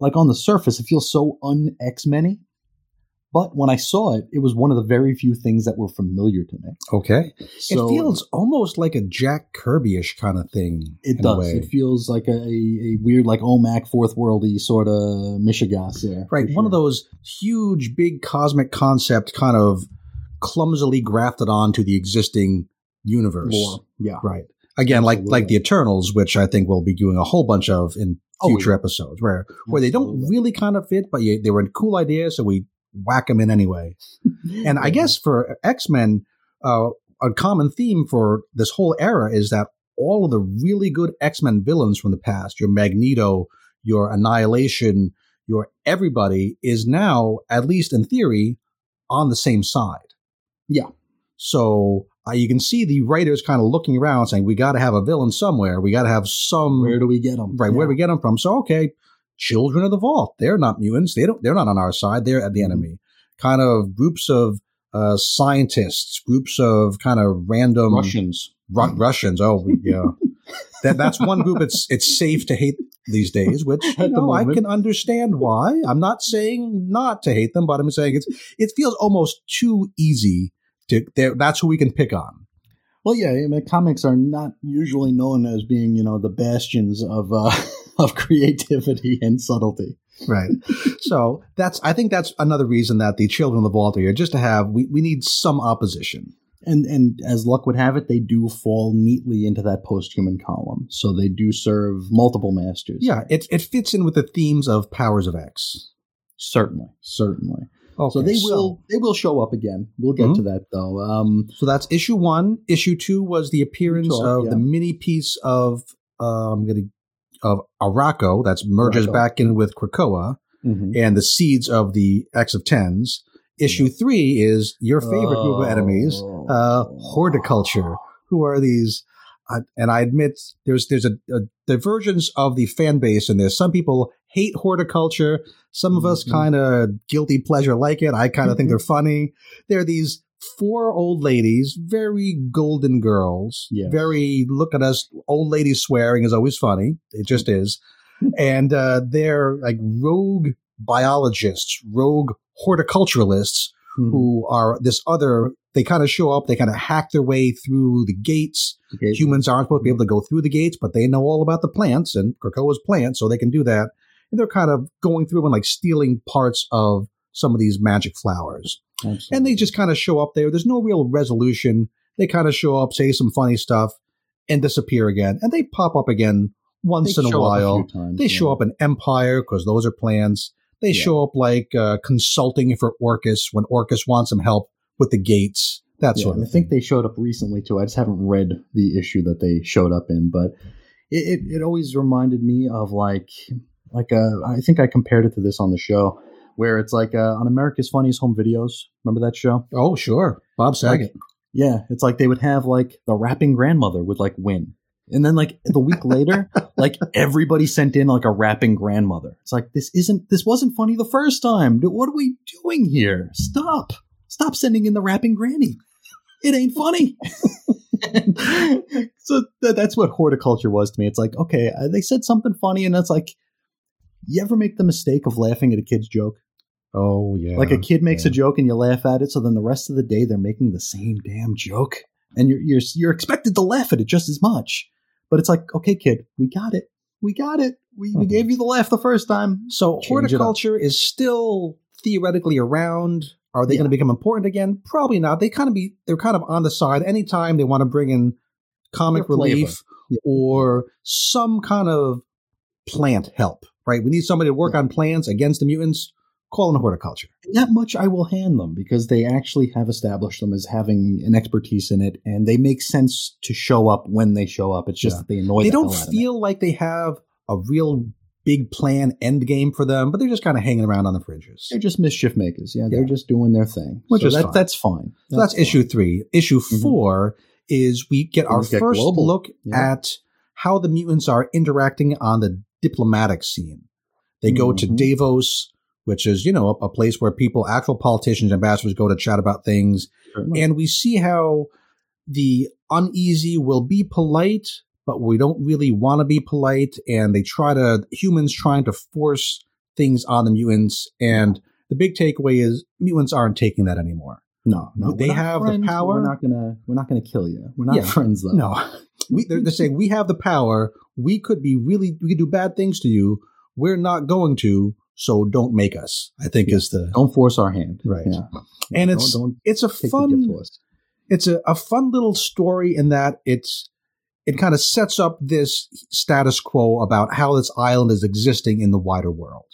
like on the surface it feels so un X Men But when I saw it, it was one of the very few things that were familiar to me. okay So it feels almost like a jack kirby-ish kind of thing It in a does. way. It feels like a, a weird, like OMAC fourth worldy sort of Michigas there. Right, for one of those huge, big cosmic concept kind of clumsily grafted onto the existing universe. lore. Yeah. Right. Again, like Absolutely. like the Eternals, which I think we'll be doing a whole bunch of in Oh, future yeah. episodes, where where they don't really kind of fit, but they were cool ideas, so we whack them in anyway. And I guess for X Men, uh, a common theme for this whole era is that all of the really good X Men villains from the past, your Magneto, your Annihilation, your everybody, is now, at least in theory, on the same side. Yeah. So uh, you can see the writers kind of looking around saying, we got to have a villain somewhere. We got to have some. Where do we get them? Right, where do we get them from? So okay, children of the vault. They're not mutants. They don't. They're not on our side. They're at the Mhm. enemy. Kind of groups of uh, scientists, groups of kind of random Russians. Ru- Russians. Oh, we- yeah. that that's one group. It's it's safe to hate these days, which you know, I can understand why. I'm not saying not to hate them, but I'm saying it's it feels almost too easy to. That's who we can pick on. Well, yeah, I mean, comics are not usually known as being, you know, the bastions of uh, of creativity and subtlety. Right. so that's I think that's another reason that the children of the vault are here, just to have we, we need some opposition. And and as luck would have it, they do fall neatly into that post-human column. So they do serve multiple masters. Yeah, it it fits in with the themes of Powers of X. certainly, certainly. Okay, so they will they will show up again. We'll get Mhm. to that though. Um, So that's issue one. Issue two was the appearance Talk, of yeah. the mini piece of uh, I'm gonna of Arakko that's merges Arakko. back in with Krakoa mhm. and the seeds of the X of Tens. Issue three is your favorite group of enemies, Oh. uh, Hordeculture. Who are these? And I admit there's there's a, a divergence of the fan base, and there's some people hate Hordeculture. Some of us Mhm. kind of guilty pleasure like it. I kind of think Mhm. they're funny. There are these four old ladies, very golden girls. Yes. Very look at us, old ladies swearing is always funny. It just is. and uh, they're like rogue biologists, rogue horticulturalists Mhm. who are this other they kind of show up they kind of hack their way through the gates. Okay. humans aren't supposed to be able to go through the gates but they know all about the plants and krakoa's plants so they can do that. And they're kind of going through and like stealing parts of some of these magic flowers. Absolutely. and they just kind of show up there. There's no real resolution. They kind of show up say some funny stuff and disappear again. And they pop up again once They in a while. few times, they show up in Empire because those are plans. They Yeah. show up like uh, consulting for Orchis when Orchis wants some help with the gates. That Yeah, sort of I think they showed up recently too. I just haven't read the issue that they showed up in, but it, it, it always reminded me of like like uh, I think I compared it to this on the show where it's like uh, on America's Funniest Home Videos. Remember that show? Oh, sure. Bob Saget. Yeah, it's like they would have like the rapping grandmother would like win. And then like the week later, like everybody sent in like a rapping grandmother. It's like this isn't this wasn't funny the first time. What are we doing here? Stop. Stop sending in the rapping granny. It ain't funny. so th- that's what Hordeculture was to me. It's like, okay, uh, they said something funny and it's like you ever make the mistake of laughing at a kid's joke? oh, yeah. Like a kid makes a joke and you laugh at it, so then the rest of the day they're making the same damn joke, and you're you're you're expected to laugh at it just as much. But it's like, okay, kid, we got it, we got it. We, we Mhm. gave you the laugh the first time. So Change Hordeculture is still theoretically around. Are they Yeah. going to become important again? Probably not. They kind of be they're kind of on the side anytime they want to bring in comic relief Yeah. or some kind of plant help. Right? We need somebody to work on plants against the mutants. Call in Hordeculture. That much I will hand them because they actually have established them as having an expertise in it, and they make sense to show up when they show up. It's just Yeah. that they annoy. they the don't hell out of me. feel like they have a real big plan end game for them, but they're just kind of hanging around on the fringes. They're just mischief makers. Yeah, they're just doing their thing. Which So is that, fine. that's fine. So that's fine. issue three. Issue Mhm. four is we get our get first global. look Yeah. at how the mutants are interacting on the diplomatic scene. They go to Mhm. Davos, which is, you know, a, a place where people, actual politicians, ambassadors go to chat about things. And we see how the uneasy will be polite, but we don't really want to be polite. And they try to, humans trying to force things on the mutants. And the big takeaway is mutants aren't taking that anymore. No, no, They have the friends, but power. We're not gonna. We're not gonna kill you. We're not Yeah. friends though. No, we, they're, they're saying we have the power. We could be really, we could do bad things to you. We're not going to, so don't make us. I think is the Don't force our hand. Right. Yeah. and Don't- it's don't it's a the fun it's a, a fun little story in that it's it kind of sets up this status quo about how this island is existing in the wider world.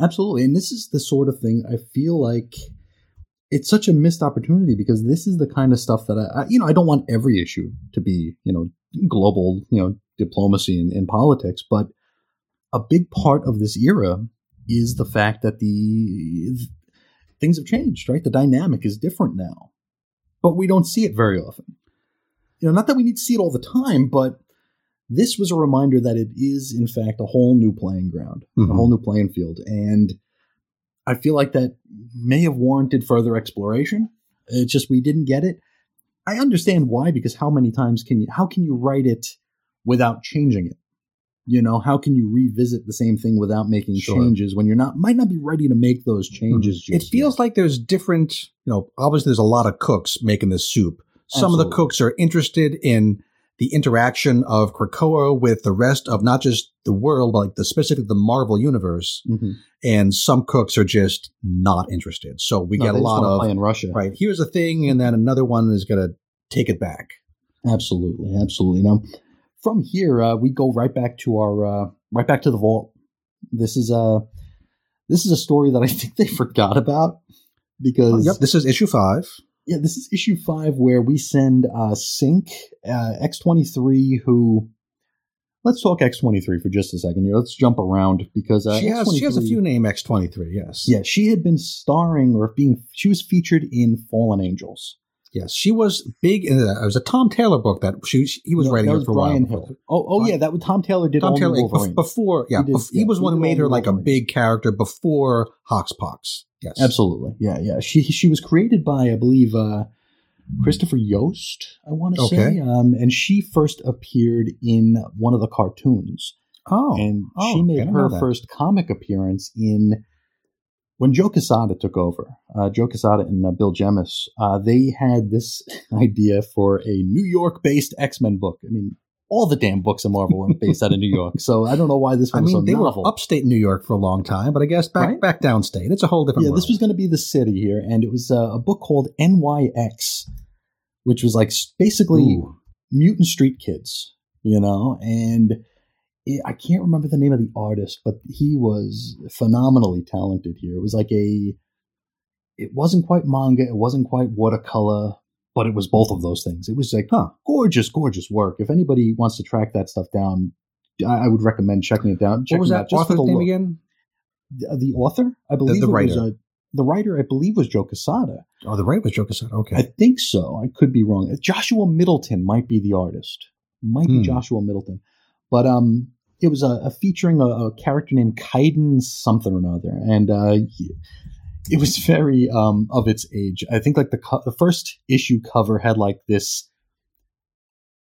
Absolutely. And this is the sort of thing I feel like it's such a missed opportunity because this is the kind of stuff that I, I you know, I don't want every issue to be, you know, global, you know, diplomacy and, and politics, but a big part of this era is the fact that the things have changed, right? The dynamic is different now. But we don't see it very often. You know, not that we need to see it all the time, but this was a reminder that it is, in fact, a whole new playing ground, Mhm. a whole new playing field. And I feel like that may have warranted further exploration. It's just we didn't get it. I understand why, because how many times can you how can you write it without changing it? You know, how can you revisit the same thing without making Sure. changes when you're not might not be ready to make those changes? It just feels yet. like there's different, you know, obviously there's a lot of cooks making this soup. Some of the cooks are interested in the interaction of Krakoa with the rest of not just the world, but like the specific the Marvel universe. Mhm. And some cooks are just not interested. So we No, get a lot of play in Russia. right. Here's a thing, and then another one is going to take it back. Absolutely, absolutely. Now, from here, uh, we go right back to our uh, right back to the vault. This is a this is a story that I think they forgot about because yep, this is issue five. Yeah, this is issue five where we send uh, Synch uh, X twenty three who. Let's talk X twenty three for just a second here. Let's jump around because uh, she has she has a X23 few name X twenty three. Yes, Yeah, she had been starring or being she was featured in Fallen Angels. Yes. She was big. In the, it was a Tom Taylor book that she, she- he was No, writing that was for Bryan a while. Hill. Oh, oh yeah, that was Tom Taylor did Tom Taylor Wolverine. before, yeah, He did- he yeah, was he one who made her like a big character before Hoxpox. Yes, Absolutely, yeah, yeah. She she was created by I believe uh, Christopher Yost. I want to Okay. say, um, and she first appeared in one of the cartoons, Oh, and oh, she made her first comic appearance in when Joe Quesada took over. Uh, Joe Quesada and uh, Bill Jemas, uh, they had this idea for a New York-based X-Men book. I mean. All the damn books in Marvel are based out of New York, so I don't know why this I one was mean, so they novel. were upstate New York for a long time, but I guess back Right? back downstate. It's a whole different. yeah, world. this was going to be the city here, and it was uh, a book called NYX, which was like basically Ooh. mutant street kids, you know. And I can't remember the name of the artist, but he was phenomenally talented here. It was like a, it wasn't quite manga, it wasn't quite watercolor, but it was both of those things. It was like Huh. gorgeous, gorgeous work. If anybody wants to track that stuff down, I, I would recommend checking it down. What was that just for author's the name look again? the, the author, I believe the was writer. uh, the writer, I believe, was Joe Quesada. Oh, the writer was Joe Quesada. Okay, I think so. I could be wrong. Joshua Middleton might be the artist. Might be Hmm. Joshua Middleton, but um, it was a, a featuring a, a character named Kiden something or another, and uh, it was very um of its age. I think like the co- the first issue cover had like this.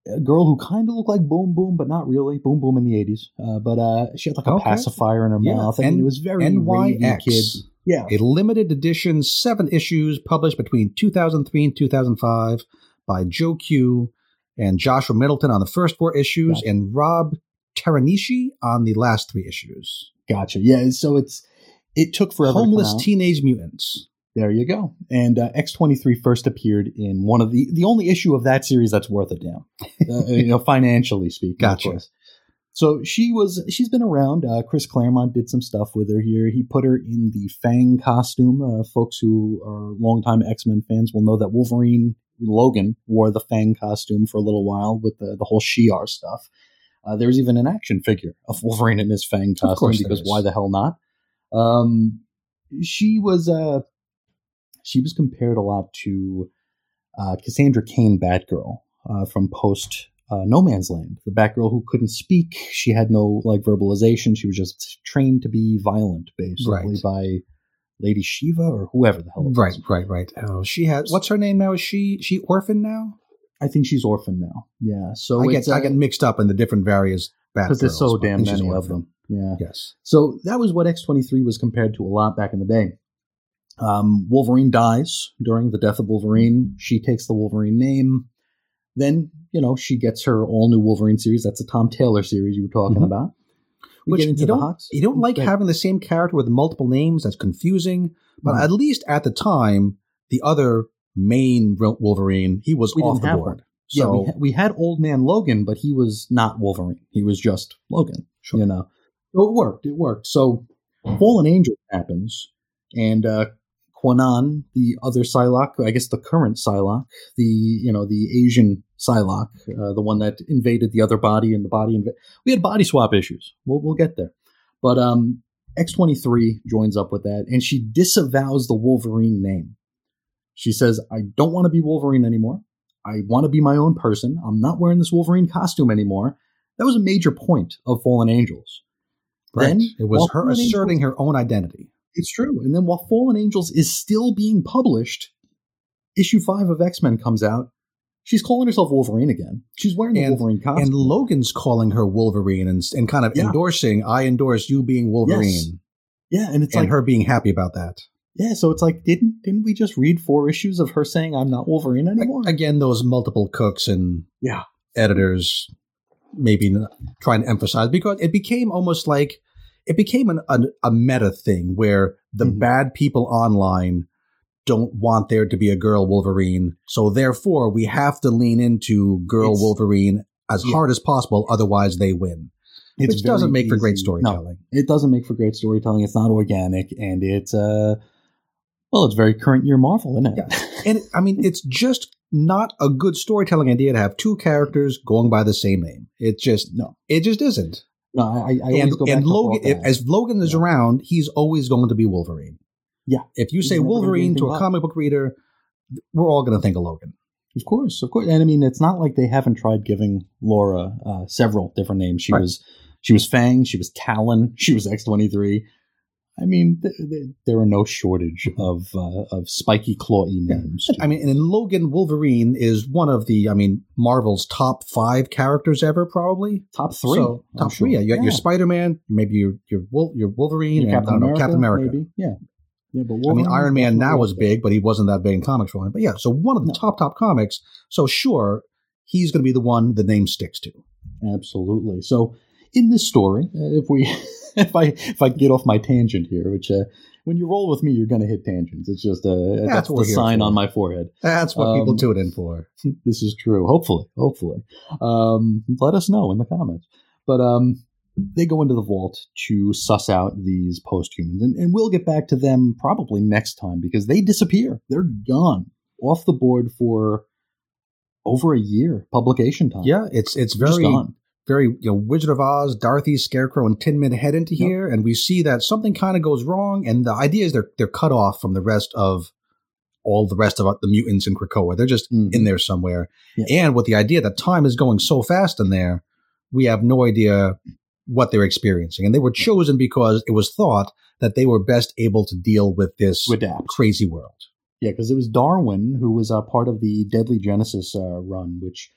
A girl who kind of looked like Boom Boom, but not really. Boom Boom in the eighties, uh, but uh, she had like a Okay. pacifier in her Yeah, mouth. and, it was very NYX. kid. Yeah, a limited edition, seven issues, published between 2003 and 2005 by Joe Q and Joshua Middleton on the first four issues, Gotcha. and Rob Teranishi on the last three issues. Gotcha. Yeah. So it's it took forever. Homeless. Teenage Mutants. There you go. And uh, X twenty three first appeared in one of the the only issue of that series that's worth a damn. Uh, you know, financially speaking. Gotcha. So she was she's been around. Uh, Chris Claremont did some stuff with her here. He put her in the Fang costume. Uh, folks who are longtime X Men fans will know that Wolverine Logan wore the Fang costume for a little while with the the whole Shi'ar stuff. Uh, there's even an action figure of Wolverine in his Fang costume because why the hell not? Um, she was uh, she was compared a lot to uh, Cassandra Cain, Batgirl uh, from post uh, No Man's Land, the Batgirl who couldn't speak. She had no like verbalization. She was just trained to be violent, basically Right. by Lady Shiva or whoever the hell. It Right, right, right. Oh, she has. What's her name now? Is she she orphan now? I think she's orphan now. Yeah, so I get I uh, get mixed up in the different various because there's so I damn many of them. Yeah. Yes. So that was what X23 was compared to a lot back in the day. Um, Wolverine dies during the death of Wolverine. She takes the Wolverine name. Then, you know, she gets her all new Wolverine series. That's a Tom Taylor series you were talking Mhm. about. We Which get into you the don't Hawks. you don't like But- having the same character with multiple names. That's confusing. But at least at the time, the other main Wolverine, he was We off the board. one. yeah, So we, ha- we had Old Man Logan, but he was not Wolverine. He was just Logan. Sure. You know, so it worked. It worked. So Fallen Angel happens, and uh, Kwannon, the other Psylocke, I guess the current Psylocke, the you know the Asian Psylocke, uh, the one that invaded the other body and the body inv- we had body swap issues. We'll we'll get there, but um, X twenty three joins up with that, and she disavows the Wolverine name. She says, "I don't want to be Wolverine anymore. I want to be my own person. I'm not wearing this Wolverine costume anymore." That was a major point of Fallen Angels. right. Then, it was her asserting her own identity. It's true. And then while Fallen Angels is still being published, issue five of X Men comes out. she's calling herself Wolverine again. She's wearing the And- Wolverine costume. And Logan's calling her Wolverine and, and kind of Yeah. endorsing, I endorse you being Wolverine. yeah, and it's and like her being happy about that. yeah. So it's like didn't didn't we just read four issues of her saying I'm not Wolverine anymore? Again, those multiple cooks and yeah, editors maybe trying to emphasize because it became almost like it became an, a, a meta thing where the Mhm. bad people online don't want there to be a girl Wolverine. So therefore, we have to lean into girl It's- Wolverine as Yeah. hard as possible. Otherwise, they win. It's which doesn't make for great storytelling. No, it doesn't make for great storytelling. It's not organic, and it's uh, well, it's very current year Marvel, isn't it? And I mean, it's just not a good storytelling idea to have two characters going by the same name. It just no, it just isn't. No. I, I and go and Logan, if, as Logan is Yeah. around, he's always going to be Wolverine. Yeah. If you He's say never gonna do Wolverine to a comic book reader, we're all going to think of Logan. Of course, of course, and I mean, it's not like they haven't tried giving Laura uh, several different names. She Right. was, she was Fang, she was Talon, she was X twenty three. I mean, th- th- there are no shortage of uh, of spiky clawy names. I mean, and Logan, Wolverine is one of the, I mean, Marvel's top five characters ever, probably. top three, So, top sure. three. Yeah, you got your Spider Man, maybe your your your Wolverine, Your and I don't know, Captain America. maybe. yeah, yeah. But I mean, Iron Man now was big, but he wasn't that big in comics for him. But yeah, so one of the No. top top comics. So sure, he's going to be the one the name sticks to. Absolutely. So in this story, uh, if we, if I, if I get off my tangent here, which uh, when you roll with me, you're going to hit tangents. It's just uh, that's, what the sign for. on my forehead. That's what people Um, tune in for. this is true. Hopefully, hopefully. Um, let us know in the comments. But um, they go into the vault to suss out these post-humans, and, and we'll get back to them probably next time because they disappear. They're gone off the board for over a year publication time. Yeah, it's it's very gone. Very you know Wizard of Oz, Dorothy, Scarecrow, and Tin Man head into Yep. here, and we see that something kind of goes wrong, and the idea is they're they're cut off from the rest of all the rest of the mutants in Krakoa. They're just Mhm. in there somewhere, Yeah. and with the idea that time is going so fast in there, we have no idea what they're experiencing, and they were chosen because it was thought that they were best able to deal with this adapt. crazy world. Yeah, because it was Darwin who was uh, part of the Deadly Genesis uh, run, which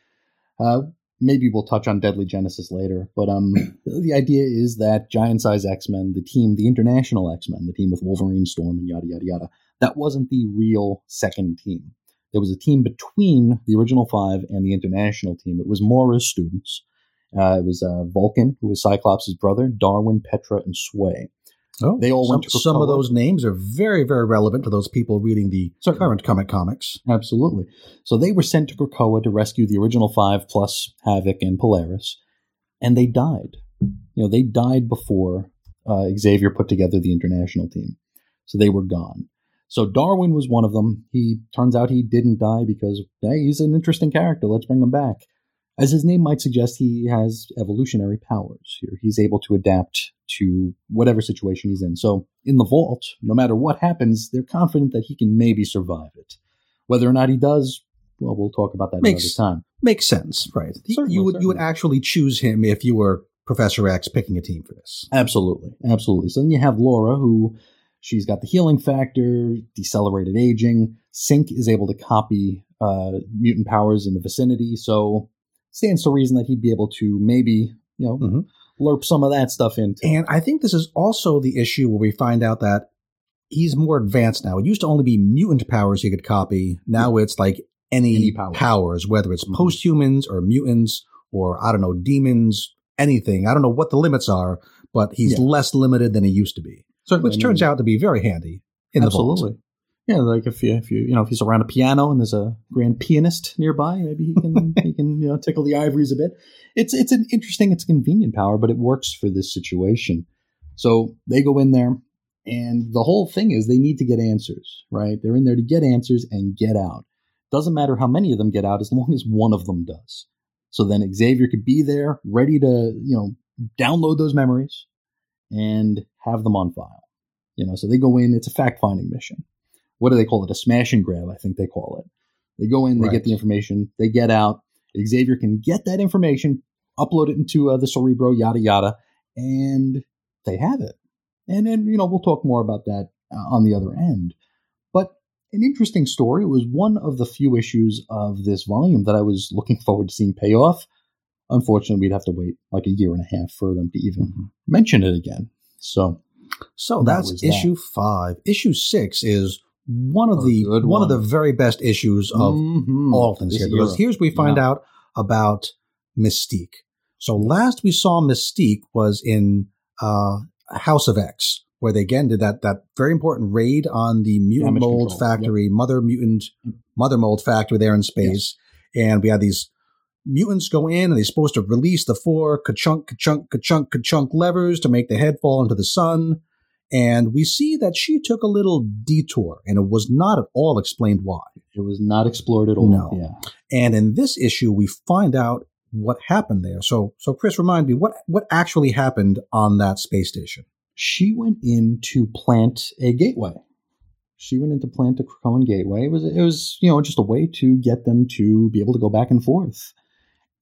uh, maybe we'll touch on Deadly Genesis later. But um, the idea is that Giant Size X Men, the team, the International X Men, the team with Wolverine, Storm, and yada yada yada, that wasn't the real second team. There was a team between the original five and the international team. It was Moira's students. Uh, it was uh, Vulcan, who was Cyclops' brother, Darwin, Petra, and Sway. Oh, They all some, went to some of those names are very, very relevant to those people reading the Certainly. current comic comics. Absolutely. So they were sent to Krakoa to rescue the original five plus Havoc and Polaris, and they died. You know, they died before uh, Xavier put together the international team. So they were gone. So Darwin was one of them. He turns out he didn't die because hey, he's an interesting character. Let's bring him back. As his name might suggest, he has evolutionary powers here. He's able to adapt to whatever situation he's in. So in the vault, no matter what happens, they're confident that he can maybe survive it. Whether or not he does, well, we'll talk about that Makes- another time. Makes sense, right? Certainly, you would you would actually choose him if you were Professor X picking a team for this. Absolutely, absolutely. So then you have Laura, who she's got the healing factor, decelerated aging. Synch is able to copy uh, mutant powers in the vicinity, so stands to reason that he'd be able to maybe, you know, Mhm. lerp some of that stuff into. And I think this is also the issue where we find out that he's more advanced now. It used to only be mutant powers he could copy. Now it's like any, Any powers. powers. whether it's Mhm. post-humans or mutants or I don't know demons, anything. I don't know what the limits are, but he's Yeah. less limited than he used to be, Certainly, which I mean, turns out to be very handy in the vault. absolutely. Yeah, like if you if you you know if he's around a piano and there's a grand pianist nearby, maybe he can he can you know tickle the ivories a bit. It's it's an interesting, it's a convenient power, but it works for this situation. So they go in there, and the whole thing is they need to get answers, right? They're in there to get answers and get out. Doesn't matter how many of them get out, as long as one of them does. So then Xavier could be there, ready to you know download those memories and have them on file. You know, so they go in. It's a fact finding mission what do they call it? A smash and grab, I think they call it. They go in, they Right. get the information, they get out. Xavier can get that information, upload it into uh, the Cerebro, yada yada, and they have it. And then you know we'll talk more about that uh, on the other end. But an interesting story. It was one of the few issues of this volume that I was looking forward to seeing pay off. Unfortunately, we'd have to wait like a year and a half for them to even Mhm. mention it again. So So that's that. issue five. Issue six is one of A the good one. of the very best issues of Mhm. all things This here. Because here's we find Yeah. out about Mystique. So last we saw Mystique was in uh, House of X, where they again did that that very important raid on the mutant Damage mold control, yep. factory, mother mutant mother mold factory there in space, and we had these mutants go in and they're supposed to release the four ka-chunk, ka-chunk, ka-chunk, ka-chunk levers to make the head fall into the sun. And we see that she took a little detour, and it was not at all explained why. It was not explored at all. No. Yeah. And in this issue, we find out what happened there. So, so Chris, remind me what what actually happened on that space station. She went in to plant a gateway. She went in to plant a Krakoan gateway. It was it was you know just a way to get them to be able to go back and forth.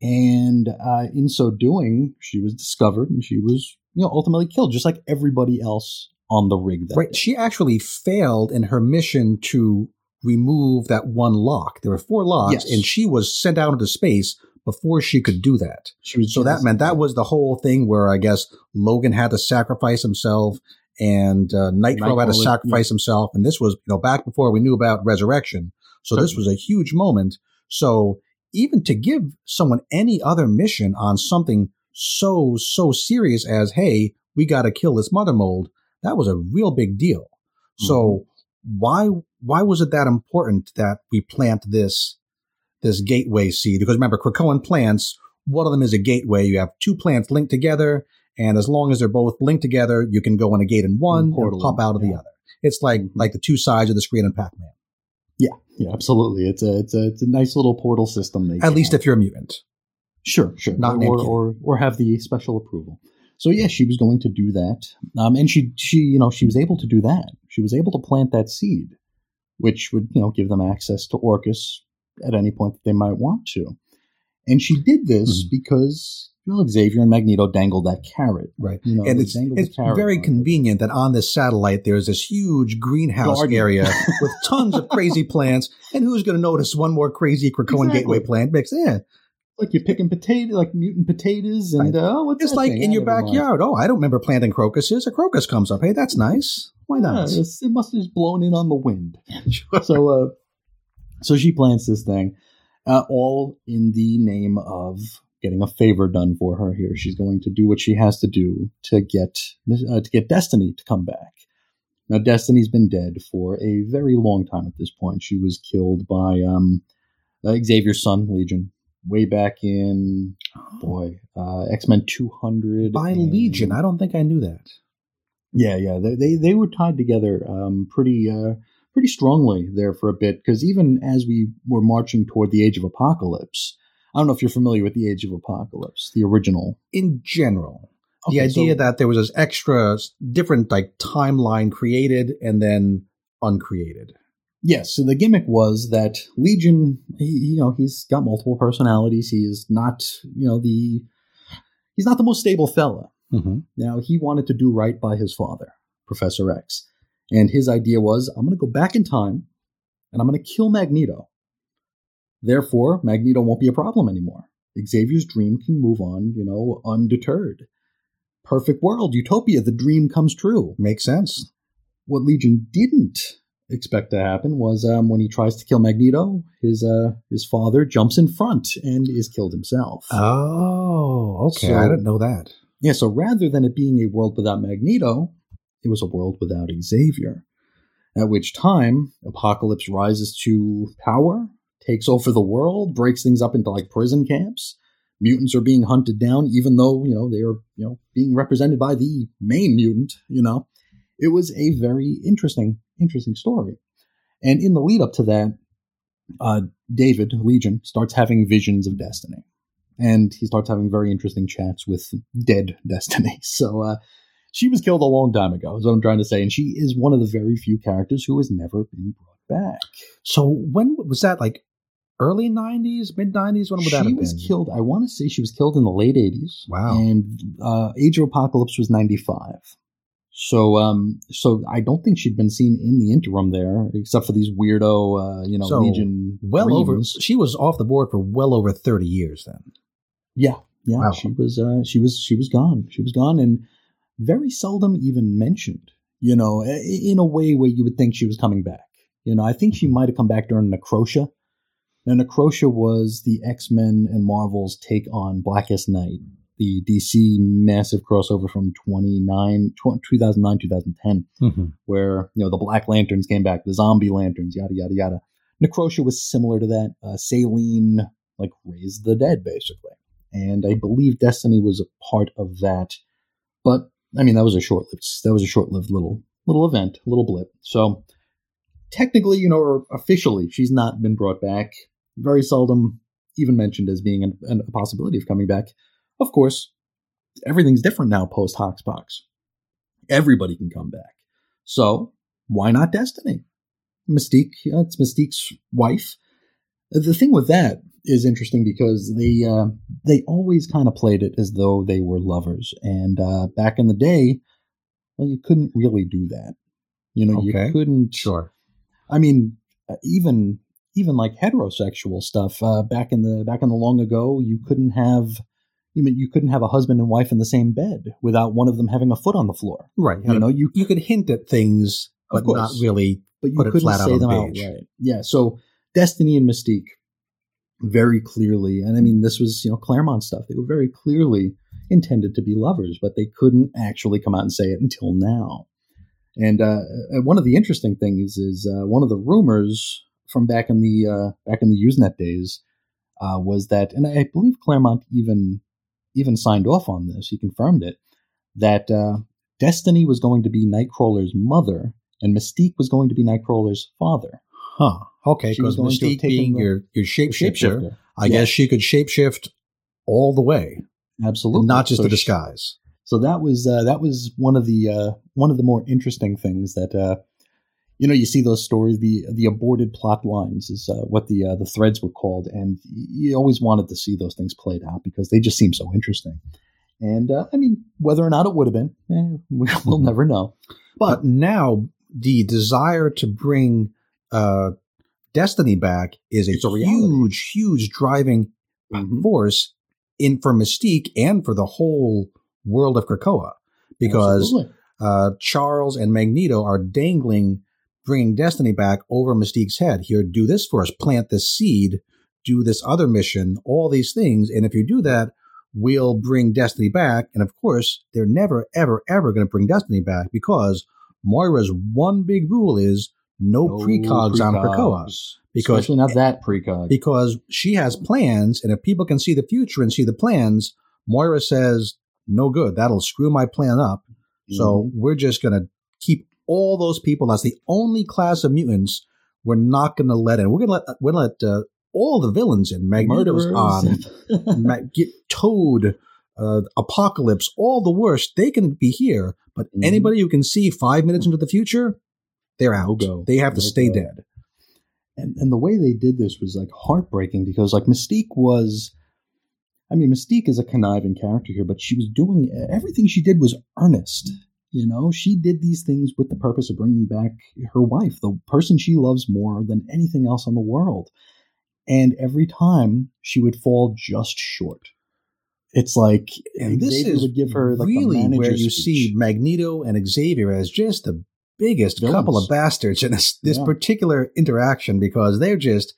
And uh, in so doing, she was discovered and she was you know ultimately killed, just like everybody else on the rig. That Right? day. She actually failed in her mission to remove that one lock. There were four locks, Yes. and she was sent out into space before she could do that. She was So that meant that was the whole thing where I guess Logan had to sacrifice himself and uh, Nightcrawler had to sacrifice himself. And this was, you know, back before we knew about resurrection. So this was a huge moment. So even to give someone any other mission on something so, so serious as, hey, we got to kill this mother mold, that was a real big deal. So mm-hmm. why, why was it that important that we plant this, this gateway seed? Because remember, Krakoan plants, one of them is a gateway. You have two plants linked together, and as long as they're both linked together, you can go in a gate in one and portal pop out of the other. It's like mm-hmm. like the two sides of the screen in Pac-Man. yeah, yeah, absolutely. It's a it's a it's a nice little portal system. They At least have. if you're a mutant. Sure, sure. Not or, or, or have the special approval. So yeah, she was going to do that, um, and she she you know she was able to do that. She was able to plant that seed, which would you know give them access to Orchis at any point that they might want to. And she did this Mhm. because well, Xavier and Magneto dangled that carrot. Right. You know, and it's, it's very on it. convenient that on this satellite there's this huge greenhouse Garden. area with tons of crazy plants. And who's going to notice one more crazy Krakoan Exactly. gateway plant? Makes yeah, Like you're picking potato, like mutant potatoes, and uh, oh, what's it's that like in Ah, your never mind. backyard. Oh, I don't remember planting crocuses. A crocus comes up. Hey, that's nice. Why not? it's- it must have just blown in on the wind. so, uh, so she plants this thing, uh, all in the name of getting a favor done for her. Here, she's going to do what she has to do to get uh, to get Destiny to come back. Now, Destiny's been dead for a very long time at this point. She was killed by um, uh, Xavier's son, Legion, way back in boy uh, X Men two hundred By Legion. I don't think I knew that. yeah, yeah, they they, they were tied together um, pretty uh, pretty strongly there for a bit because even as we were marching toward the Age of Apocalypse, I don't know if you're familiar with the Age of Apocalypse, the original. In general, the idea so- that there was this extra different like timeline created and then uncreated. Yes, so the gimmick was that Legion, he, you know, he's got multiple personalities. He is not, you know, the he's not the most stable fella. Mm-hmm. Now, he wanted to do right by his father, Professor X. And his idea was I'm going to go back in time and I'm going to kill Magneto. Therefore, Magneto won't be a problem anymore. Xavier's dream can move on, you know, undeterred. Perfect world, utopia, the dream comes true. Makes sense. What Legion didn't expect to happen was um, when he tries to kill Magneto, his uh, his father jumps in front and is killed himself. Oh, okay. So- I didn't know that. Yeah, so rather than it being a world without Magneto, it was a world without Xavier. At which time, Apocalypse rises to power, takes over the world, breaks things up into like prison camps. Mutants are being hunted down, even though, you know, they are, you know, being represented by the main mutant, you know. It was a very interesting, interesting story. And in the lead up to that, uh, David, Legion, starts having visions of destiny and he starts having very interesting chats with dead Destiny. So uh, she was killed a long time ago, is what I'm trying to say, and she is one of the very few characters who has never been brought back. So when was that? Like early '90s, mid '90s? When would that she was killed. I want to say she was killed in the late 80s. Wow. And uh, Age of Apocalypse was 95. So, um, so I don't think she'd been seen in the interim there, except for these weirdo, uh, you know, So, Legion. Well over. She was off the board for well over thirty years. Then. Yeah, yeah. Wow. She was, uh, she was, she was gone. She was gone, and very seldom even mentioned. You know, in a way where you would think she was coming back. You know, I think she might have come back during Necrosha. Now, Necrosha was the X Men and Marvel's take on Blackest Night, the DC massive crossover from 29, 2009, 2010 Mm-hmm. where you know the Black Lanterns came back, the Zombie Lanterns, yada yada yada. Necrosha was similar to that. Uh, Selene like raised the dead basically, and I believe Destiny was a part of that. But I mean that was a short lived that was a short lived little little event, little blip. So technically, you know, or officially, she's not been brought back. Very seldom even mentioned as being an, an, a possibility of coming back. Of course, everything's different now post Hoxpox. Everybody can come back. So why not Destiny? Mystique, yeah, it's Mystique's wife. The thing with that is interesting because they uh, they always kind of played it as though they were lovers, and uh, back in the day, well, you couldn't really do that. You know, Okay. you couldn't. Sure. I mean, uh, even even like heterosexual stuff uh, back in the back in the long ago, you couldn't have. You mean you couldn't have a husband and wife in the same bed without one of them having a foot on the floor. Right. You know, you you could hint at things, but not really. but you couldn't flat out say on them the out right. Yeah. So Destiny and Mystique, very clearly, and I mean this was you know Claremont stuff. They were very clearly intended to be lovers, but they couldn't actually come out and say it until now. And uh, uh, one of the interesting things is uh, one of the rumors from back in the uh, back in the Usenet days uh, was that, and I believe Claremont even even signed off on this. He confirmed it that uh, Destiny was going to be Nightcrawler's mother, and Mystique was going to be Nightcrawler's father. Huh. Okay. Because Mystique being the- your your The shapeshifter, I Yeah. guess she could shapeshift all the way, absolutely, not just So the she- disguise. So that was uh, that was one of the uh, one of the more interesting things that uh, you know you see those stories the the aborted plot lines is uh, what the uh, the threads were called and you always wanted to see those things played out because they just seem so interesting. And uh, I mean whether or not it would have been eh, we- we'll never know. But but now the desire to bring uh, Destiny back is a, a huge, huge driving Mhm. force in for Mystique and for the whole world of Krakoa, because uh, Charles and Magneto are dangling, bringing Destiny back over Mystique's head. Here, do this for us, plant this seed, do this other mission, all these things, and if you do that, we'll bring Destiny back. And of course, they're never, ever, ever going to bring Destiny back because Moira's one big rule is no, precogs on Krakoa because- especially not that precog because she has plans, and if people can see the future and see the plans, Moira says, "No good. That'll screw my plan up." So mm-hmm. we're just going to keep all those people. That's the only class of mutants we're not going to let in. We're going to let we're gonna let uh, all the villains in. Magneto's on, Ma- get Toad, uh, Apocalypse, all the worst. They can be here, but Mhm. anybody who can see five minutes into the future, they're out. No-go. They have to stay No-go. dead. and and the way they did this was like heartbreaking because like Mystique was I mean Mystique is a conniving character here but she was doing everything she did was earnest you know she did these things with the purpose of bringing back her wife the person she loves more than anything else in the world and every time she would fall just short it's like And this is would give her like the really where you speech. see Magneto and Xavier as just the biggest Villains. couple of bastards in this, this Yeah. particular interaction because they're just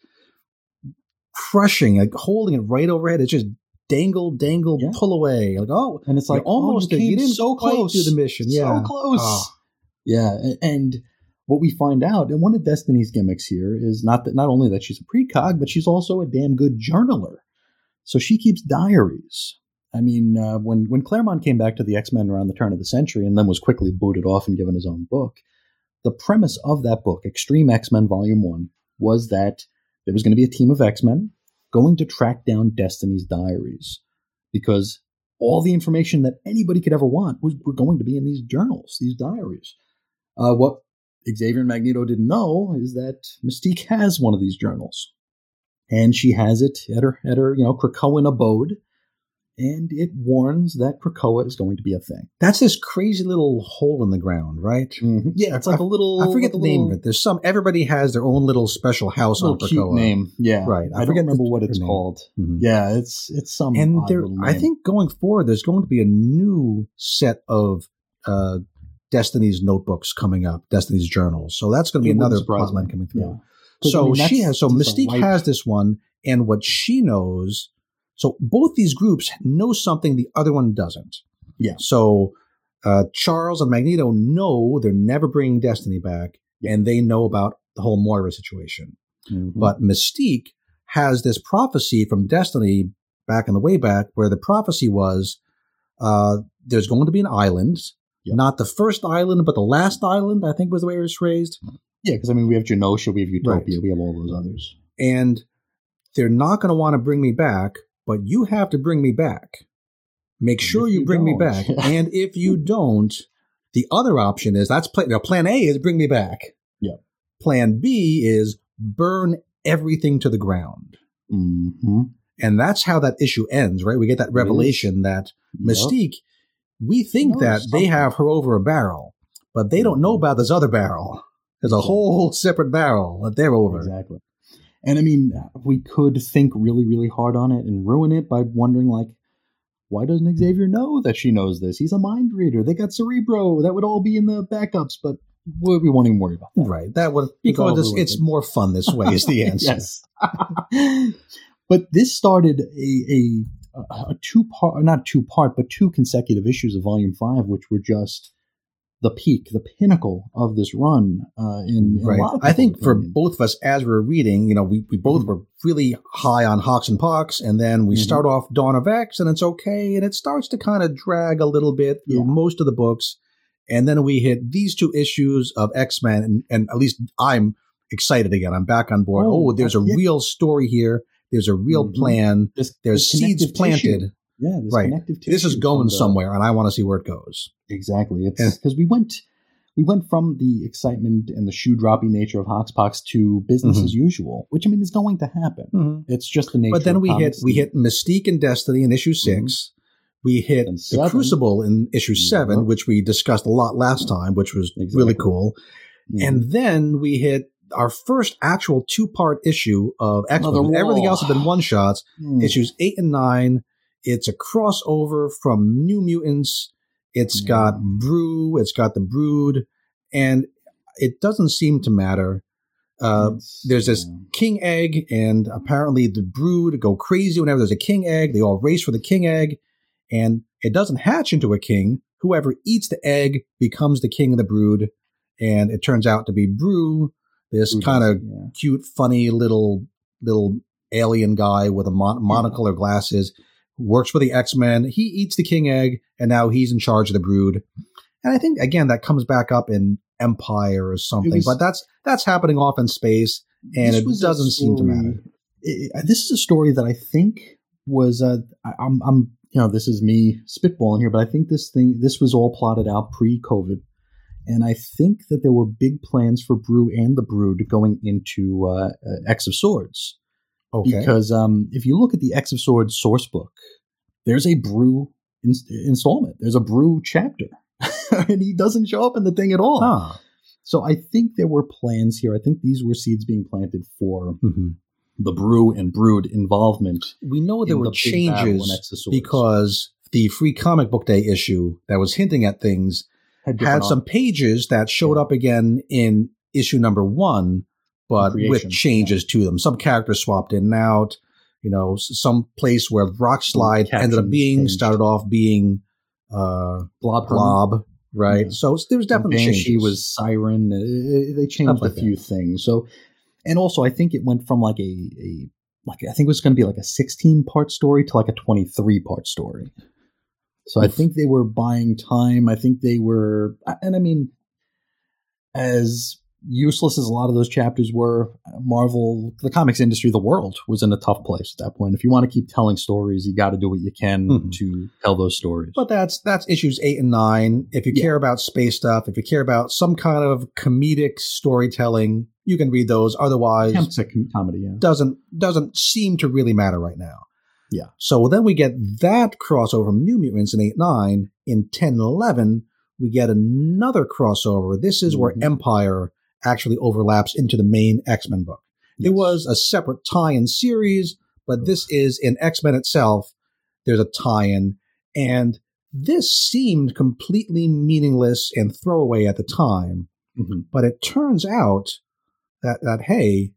crushing, like holding it right overhead. It's just dangle, dangle, Yeah. pull away. Like, oh, and it's like almost oh, you, you came didn't so close do the mission. Yeah. so close Oh. yeah a- and what we find out and one of destiny's gimmicks here is not that not only that she's a precog but she's also a damn good journaler so she keeps diaries i mean uh, when when claremont came back to the x-men around the turn of the century and then was quickly booted off and given his own book the premise of that book extreme x-men volume 1 was that there was going to be a team of x-men going to track down destiny's diaries because all the information that anybody could ever want was were going to be in these journals, these diaries. Uh, what Xavier and Magneto didn't know is that Mystique has one of these journals, and she has it at her at her you know Krakoan abode, and it warns that Krakoa is going to be a thing. That's this crazy little hole in the ground, right? Yeah, it's like a little. I forget the a name of it. There's some. Everybody has their own little special house on Little cute Krakoa. name, yeah, Right. I I, forget remember the- what it's called. Mhm. Yeah, it's it's some. and there, little I think going forward, there's going to be a new set of uh, Destiny's notebooks coming up, Destiny's journals. So that's going to be It another plotline coming through. Yeah. 'Cause, I So mean, she has. So Mystique has this one, and what she knows. So both these groups know something the other one doesn't. Yeah. So uh, Charles and Magneto know they're never bringing Destiny back, and they know about the whole Moira situation. Mhm. But Mystique has this prophecy from Destiny back in the way back, where the prophecy was uh, there's going to be an island, Yep. not the first island, but the last island. I think was the way it was phrased. yeah, because I mean, we have Genosha, we have Utopia, Right. we have all those others. and they're not going to want to bring me back, but you have to bring me back. Make sure you, you bring me don't- back. and if you don't, the other option is that's plan. Now, plan A is bring me back. Yep. Plan B is burn everything to the ground. Mm-hmm. And that's how that issue ends, right? We get that revelation that Mystique, we think that they have her over a barrel, but they don't know about this other barrel. There's a whole separate barrel that they're over. Exactly. And I mean, we could think really, really hard on it and ruin it by wondering, like, why doesn't Xavier know that she knows this? He's a mind reader. They got Cerebro. That would all be in the backups, but we, we won't even worry about that. Right. That would because it's, it's more fun this way is the answer. yes. but this started a a, a two part, not two part, but two consecutive issues of Volume Five, which were just the peak, the pinnacle of this run. Uh, in, in Right. I think people's for both of us, as we're reading, you know, we, we both Mhm. were really high on Hox and Pox, and then we Mhm. start off Dawn of X, and it's okay, and it starts to kind of drag a little bit through Yeah. most of the books, and then we hit these two issues of X Men, and, and at least I'm excited again. I'm back on board. Oh, Oh, there's a yeah. real story here. There's a real Mhm. plan. There's seeds planted. tissue. Yeah, this Right. This is going the- somewhere, and I want to see where it goes. Exactly. It's because we went we went from the excitement and the shoe dropping nature of Hoxpox to business Mhm. as usual, which I mean is going to happen. It's just the nature. But then we hit we hit Mystique and Destiny in issue 6 We hit And the seven. Crucible in issue seven, Yep. which we discussed a lot last time, which was Exactly. really cool. Mhm. And then we hit our first actual two part issue of X Men. Everything else has been one shots. Hmm. Issues eight and nine. It's a crossover from New Mutants. It's Yeah. got Broo. It's got the Brood, and it doesn't seem to matter. Uh, there's this king egg, and apparently the brood go crazy whenever there's a king egg. They all race for the king egg, and it doesn't hatch into a king. Whoever eats the egg becomes the king of the brood, and it turns out to be Broo, this kind of yeah. cute, funny little little alien guy with a mon- monocle or glasses. Works for the X Men. He eats the king egg, and now he's in charge of the brood. And I think again that comes back up in Empire or something, was- but that's that's happening off in space and it doesn't seem to matter. it- this is a story that I think was uh, I, I'm I'm you know this is me spitballing here, but I think this thing this was all plotted out pre-COVID, and I think that there were big plans for Broo and the Brood going into uh, uh, X of Swords Okay. because um, if you look at the X of Swords source book, there's a Broo in- installment, there's a Broo chapter, and he doesn't show up in the thing at all. Huh. So I think there were plans here. I think these were seeds being planted for Mhm. the Broo and brood involvement. We know there in were the big battle in changes X of Swords. because the free comic book day issue that was hinting at things had, had some pages that showed Yeah. up again in issue number one, but with Creation, changes to them. Some characters swapped in and out. You know, some place where Rock Slide ended up being changed. started off being uh, blob. Blob, right? Yeah. So there was definitely Banshee changes. was Siren. Uh, they changed like a few things. So, and also I think it went from like a, a like I think it was going to be like a 16 part story to like a 23 part story. So I think they were buying time. I think they were, and I mean, as useless as a lot of those chapters were, Marvel, the comics industry, the world was in a tough place at that point. If you want to keep telling stories, you got to do what you can Mhm. to tell those stories. But that's that's issues eight and nine. If you Yeah. care about space stuff, if you care about some kind of comedic storytelling, you can read those. Otherwise, Attempts at com- comedy, yeah. doesn't doesn't seem to really matter right now. Yeah. So then we get that crossover from New Mutants in 8 9. In 10 and 11, we get another crossover. This is where Mhm. Empire actually overlaps into the main X Men book. It was a separate tie in series, but this is in X Men itself. There's a tie in. And this seemed completely meaningless and throwaway at the time. Mhm. But it turns out that, that hey,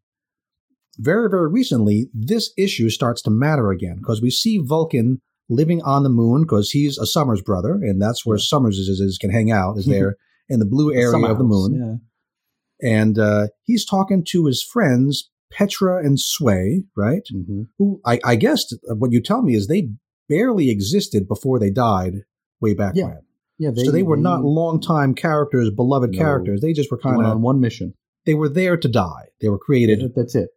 very, very recently, this issue starts to matter again because we see Vulcan living on the moon because he's a Summers brother, and that's where Summers is, is, is can hang out, is there in the blue area Summer of the moon. And uh, he's talking to his friends, Petra and Sway, right? Yeah. hmm Who I, I guess what you tell me is they barely existed before they died way back Yeah. when. Yeah. so they were not long-time characters, beloved No. characters. They just were kind of on one mission. they were there to die. They were created That's it.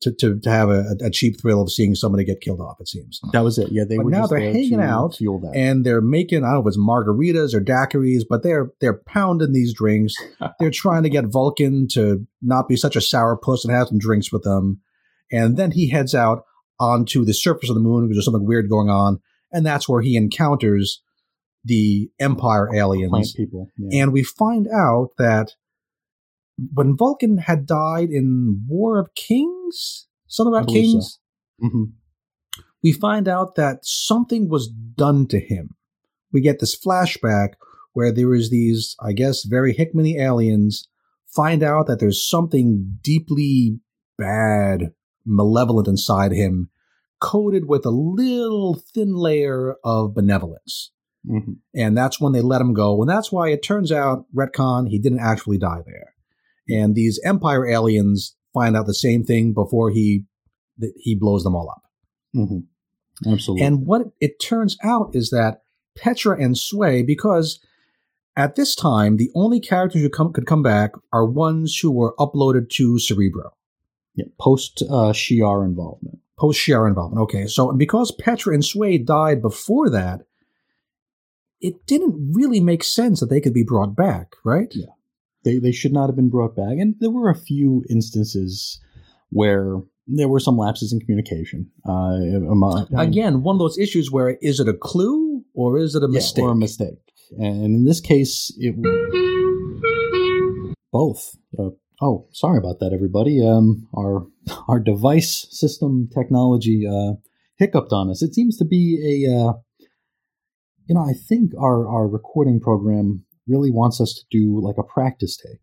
To, to, to have a, a cheap thrill of seeing somebody get killed off, it seems. That was it. Yeah, they But were now they're hanging out fuel that. And they're making, I don't know if it's margaritas or daiquiris, but they're they're pounding these drinks. they're trying to get Vulcan to not be such a sourpuss and have some drinks with them. And then he heads out onto the surface of the moon because there's something weird going on. And that's where he encounters the Empire aliens, Plant people. Yeah. And we find out that when Vulcan had died in War of Kings, something about believe so. Kings, hmm we find out that something was done to him. We get this flashback where there is these, I guess, very Hickmany aliens find out that there's something deeply bad, malevolent inside him, coated with a little thin layer of benevolence. hmm And that's when they let him go. And that's why it turns out, retcon, he didn't actually die there. And these Empire aliens find out the same thing before he that he blows them all up. hmm Absolutely. And what it turns out is that Petra and Sway, because at this time the only characters who come, could come back are ones who were uploaded to Cerebro yeah, post uh, Shi'ar involvement. post Shi'ar involvement. Okay, so because Petra and Sway died before that, it didn't really make sense that they could be brought back, right? Yeah. They they should not have been brought back. And there were a few instances where there were some lapses in communication. Uh, among- Again, one of those issues where is it a clue or is it a Yeah, mistake? or a mistake. And in this case, it both. Uh, oh, sorry about that, everybody. Um, our our device system technology uh, hiccuped on us. It seems to be a, uh, you know, I think our our recording program really wants us to do like a practice take.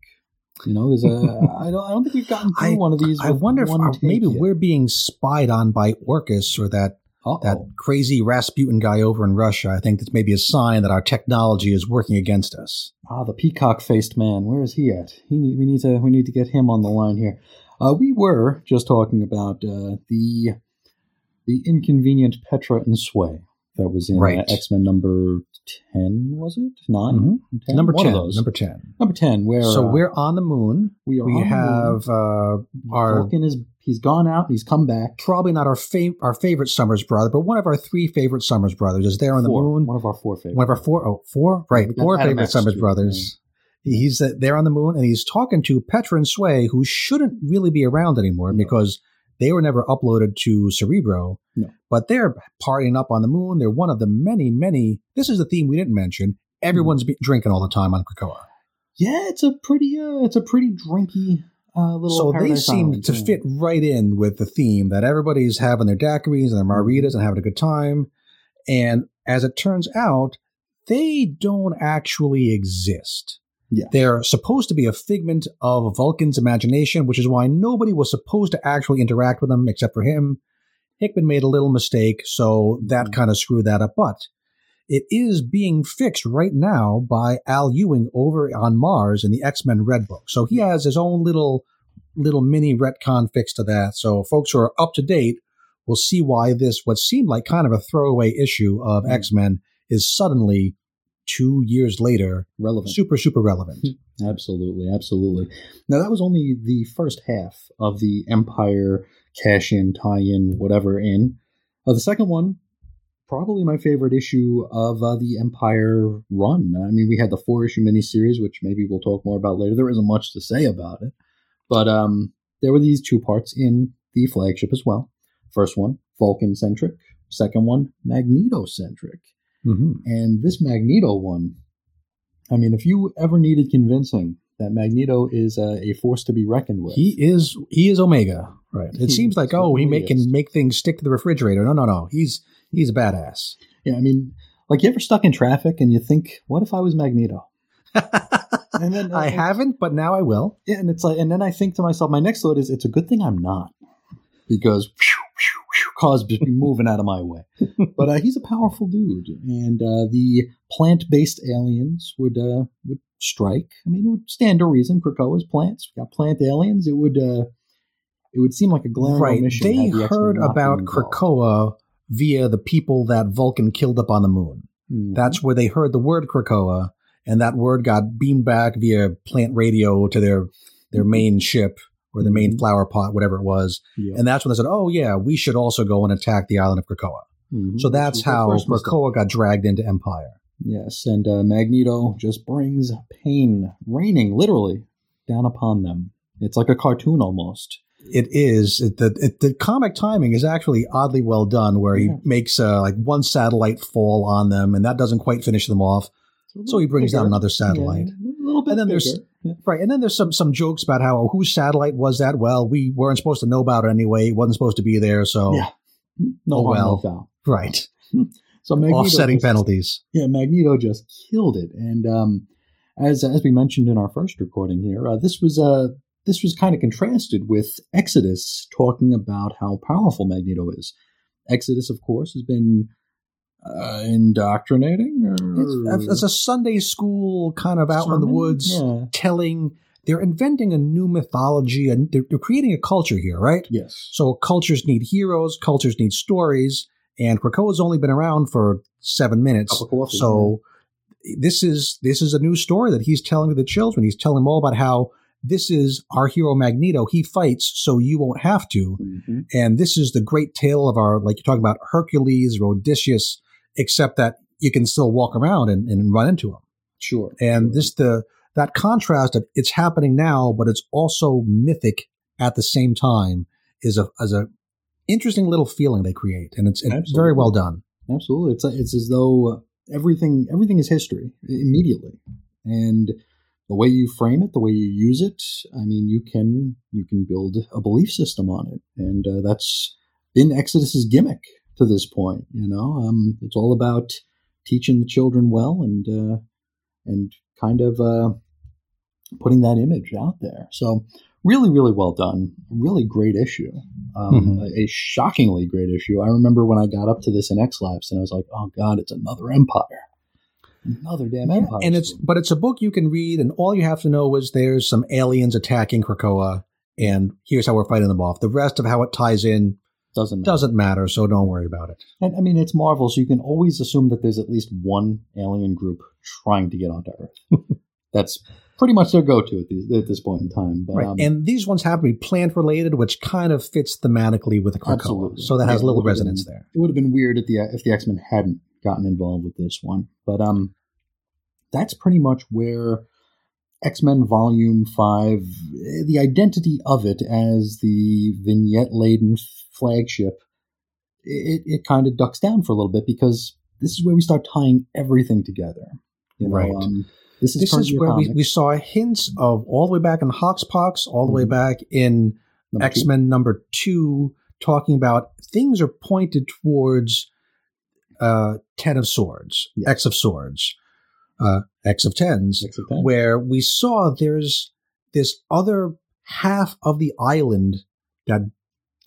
You know, is a I don't I don't think we've gotten through I- one of these. I wonder if our- maybe yet. we're being spied on by Orchis or that Uh-oh. that crazy Rasputin guy over in Russia. I think that's maybe a sign that our technology is working against us. Ah, the peacock-faced man. Where is he at? He need, we need to we need to get him on the line here. Uh, we were just talking about uh, the the inconvenient Petra and Sway that was in Right. uh, X Men number ten. Was it 9 Mhm. 10? Number One ten. Of those. Number ten. Number ten. Where so uh, we're on the moon. we are. We on the moon. have uh, our Vulcan is he's gone out. He's come back. probably not our fav- our favorite Summers brother, but one of our three favorite Summers brothers is there on the moon. One of our four favorites. One of our four, oh, four, right, four Adam favorite X, Summers too, brothers. He's uh, there on the moon, and he's talking to Petra and Sway, who shouldn't really be around anymore No. because they were never uploaded to Cerebro. No. But they're partying up on the moon. They're one of the many, many. This is the theme we didn't mention. Everyone's be- drinking all the time on Krakoa. Yeah, it's a pretty uh, it's a pretty drinky uh, little. So they seem to yeah. fit right in with the theme that everybody's having their daiquiris and their margaritas and having a good time. And as it turns out, they don't actually exist. Yeah. They're supposed to be a figment of Vulcan's imagination, which is why nobody was supposed to actually interact with them except for him. Hickman made a little mistake, so that Mhm. kind of screwed that up. But it is being fixed right now by Al Ewing over on Mars in the X Men Red Book. So he has his own little little mini retcon fix to that. So folks who are up to date will see why this what seemed like kind of a throwaway issue of Mhm. X Men is suddenly two years later relevant. super super relevant. Absolutely, absolutely. Now that was only the first half of the Empire cash in, tie in, whatever in. Uh, the second one, probably my favorite issue of uh, the Empire run. I mean, we had the four issue miniseries, which maybe we'll talk more about later. There isn't much to say about it, but um, there were these two parts in the flagship as well. First one, Vulcan centric, second one, Magneto centric. Hmm And this Magneto one, I mean, if you ever needed convincing that Magneto is a, a force to be reckoned with, He is he is Omega, right? It He seems like oh he make, can make things stick to the refrigerator. No, no, no. He's he's a badass. yeah, I mean, like you ever stuck in traffic and you think, what if I was Magneto? And then I haven't, but now I will. Yeah, and it's like, and then I think to myself, my next thought is, it's a good thing I'm not, because whew, whew, whew, cars just be moving out of my way. But uh, he's a powerful dude, and uh, the plant-based aliens would uh, would strike. I mean, it would stand to reason. Krakoa's plants. We got plant aliens. It would uh, it would seem like a glaring Right. omission. They the heard about. Krakoa via the people that Vulcan killed up on the moon. Mhm. That's where they heard the word Krakoa, and that word got beamed back via plant radio to their their main ship or their main Mhm. flower pot, whatever it was. Yeah. And that's when they said, "Oh yeah, we should also go and attack the island of Krakoa." Mhm. So that's how. Krakoa got dragged into Empire. Yes, and uh, Magneto just brings pain, raining literally down upon them. It's like a cartoon almost. It is it, the it, the comic timing is actually oddly well done, where he Yeah. makes uh, like one satellite fall on them, and that doesn't quite finish them off. So he brings down another satellite. Yeah, a little bit And then there's- bigger. Yeah. Right, and then there's some some jokes about how oh, whose satellite was that? Well, we weren't supposed to know about it anyway. It wasn't supposed to be there, so Yeah. no Oh, well. no right, So Magneto offsetting just- penalties. Yeah, Magneto just killed it, and um, as as we mentioned in our first recording here, uh, this was uh, this was kind of contrasted with Exodus talking about how powerful Magneto is. Exodus, of course, has been uh, indoctrinating. Or... It's, it's a Sunday school kind of out in the woods, Yeah. telling. They're inventing a new mythology, and they're, they're creating a culture here, right? Yes. So cultures need heroes, cultures need stories, and Krakoa's only been around for seven minutes. Coffee, so this is this is a new story that he's telling to the children. He's telling them all about how this is our hero Magneto. He fights so you won't have to. Mhm. And this is the great tale of our, like you're talking about Hercules or Odysseus, except that you can still walk around and, and run into them. Sure. And this the that contrast of it's happening now, but it's also mythic at the same time is a as a interesting little feeling they create, and it's, it's very well done. Absolutely, it's it's as though everything everything is history immediately, and the way you frame it, the way you use it, I mean, you can you can build a belief system on it, and uh, that's been Exodus's gimmick to this point. You know, um, it's all about teaching the children well and uh, and kind of uh, putting that image out there. So really, really well done. Really great issue. Um, Mhm. a, a shockingly great issue. I remember when I got up to this in X Lapsed, and I was like, "Oh God, it's another Empire, another damn Empire." and it's but it's a book you can read, and all you have to know is there's some aliens attacking Krakoa, and here's how we're fighting them off. The rest of how it ties in doesn't matter. doesn't matter, so don't worry about it. And I mean, it's Marvel, so you can always assume that there's at least one alien group trying to get onto Earth. That's pretty much their go-to at, these, at this point in time. But, Right, um, and these ones happen to be plant related, which kind of fits thematically with the Krakoa, Absolutely. so that has a little resonance been- there. it would have been weird if the if the X Men hadn't gotten involved with this one. But um, that's pretty much where X Men Volume Five, eh, the identity of it as the vignette laden flagship, it it kind of ducks down for a little bit because this is where we start tying everything together. You know, Right. Um, this is This is where we, Comics, we saw hints of all the way back in Hoxpox, all the way Mhm. back in. X Men number two, talking about things are pointed towards uh, Ten of Swords, Yeah. X of Swords, uh, X of Tens, X of Ten. where we saw there's this other half of the island that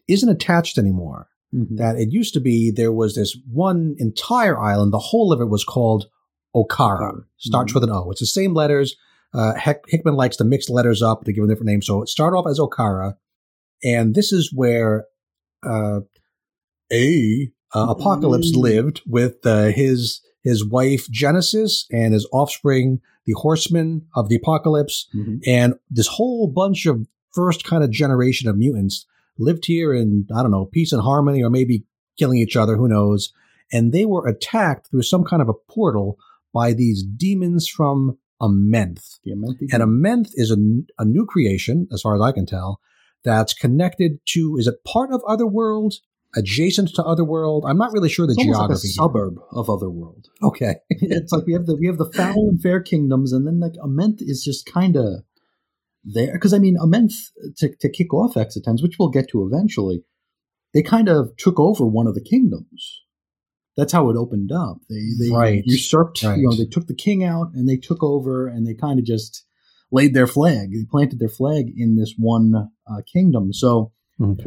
isn't attached anymore. Mhm. That it used to be there was this one entire island, the whole of it was called Okkara. Okkara. Starts with an O. It's the same letters. Uh, Hickman likes to mix letters up to give them different names. So it started off as Okkara, and this is where uh, a uh, Apocalypse Mm. lived with uh, his his wife Genesis and his offspring, the Horsemen of the Apocalypse, Mhm. and this whole bunch of first kind of generation of mutants lived here in I don't know peace and harmony, or maybe killing each other. Who knows? And they were attacked through some kind of a portal by these demons from Amenth. The And Amenth is a, a new creation, as far as I can tell, that's connected to, is it part of Otherworld? adjacent to Otherworld. I'm not really sure the It's almost like a geography. suburb of Otherworld. Okay. it's like we have the we have the foul and fair kingdoms, and then like Amenth is just kind of there because I mean Amenth to to kick off Exitens, which we'll get to eventually. They kind of took over one of the kingdoms. That's how it opened up. They they Right. usurped. Right. You know, they took the king out and they took over, and they kind of just laid their flag. They planted their flag in this one uh, kingdom. So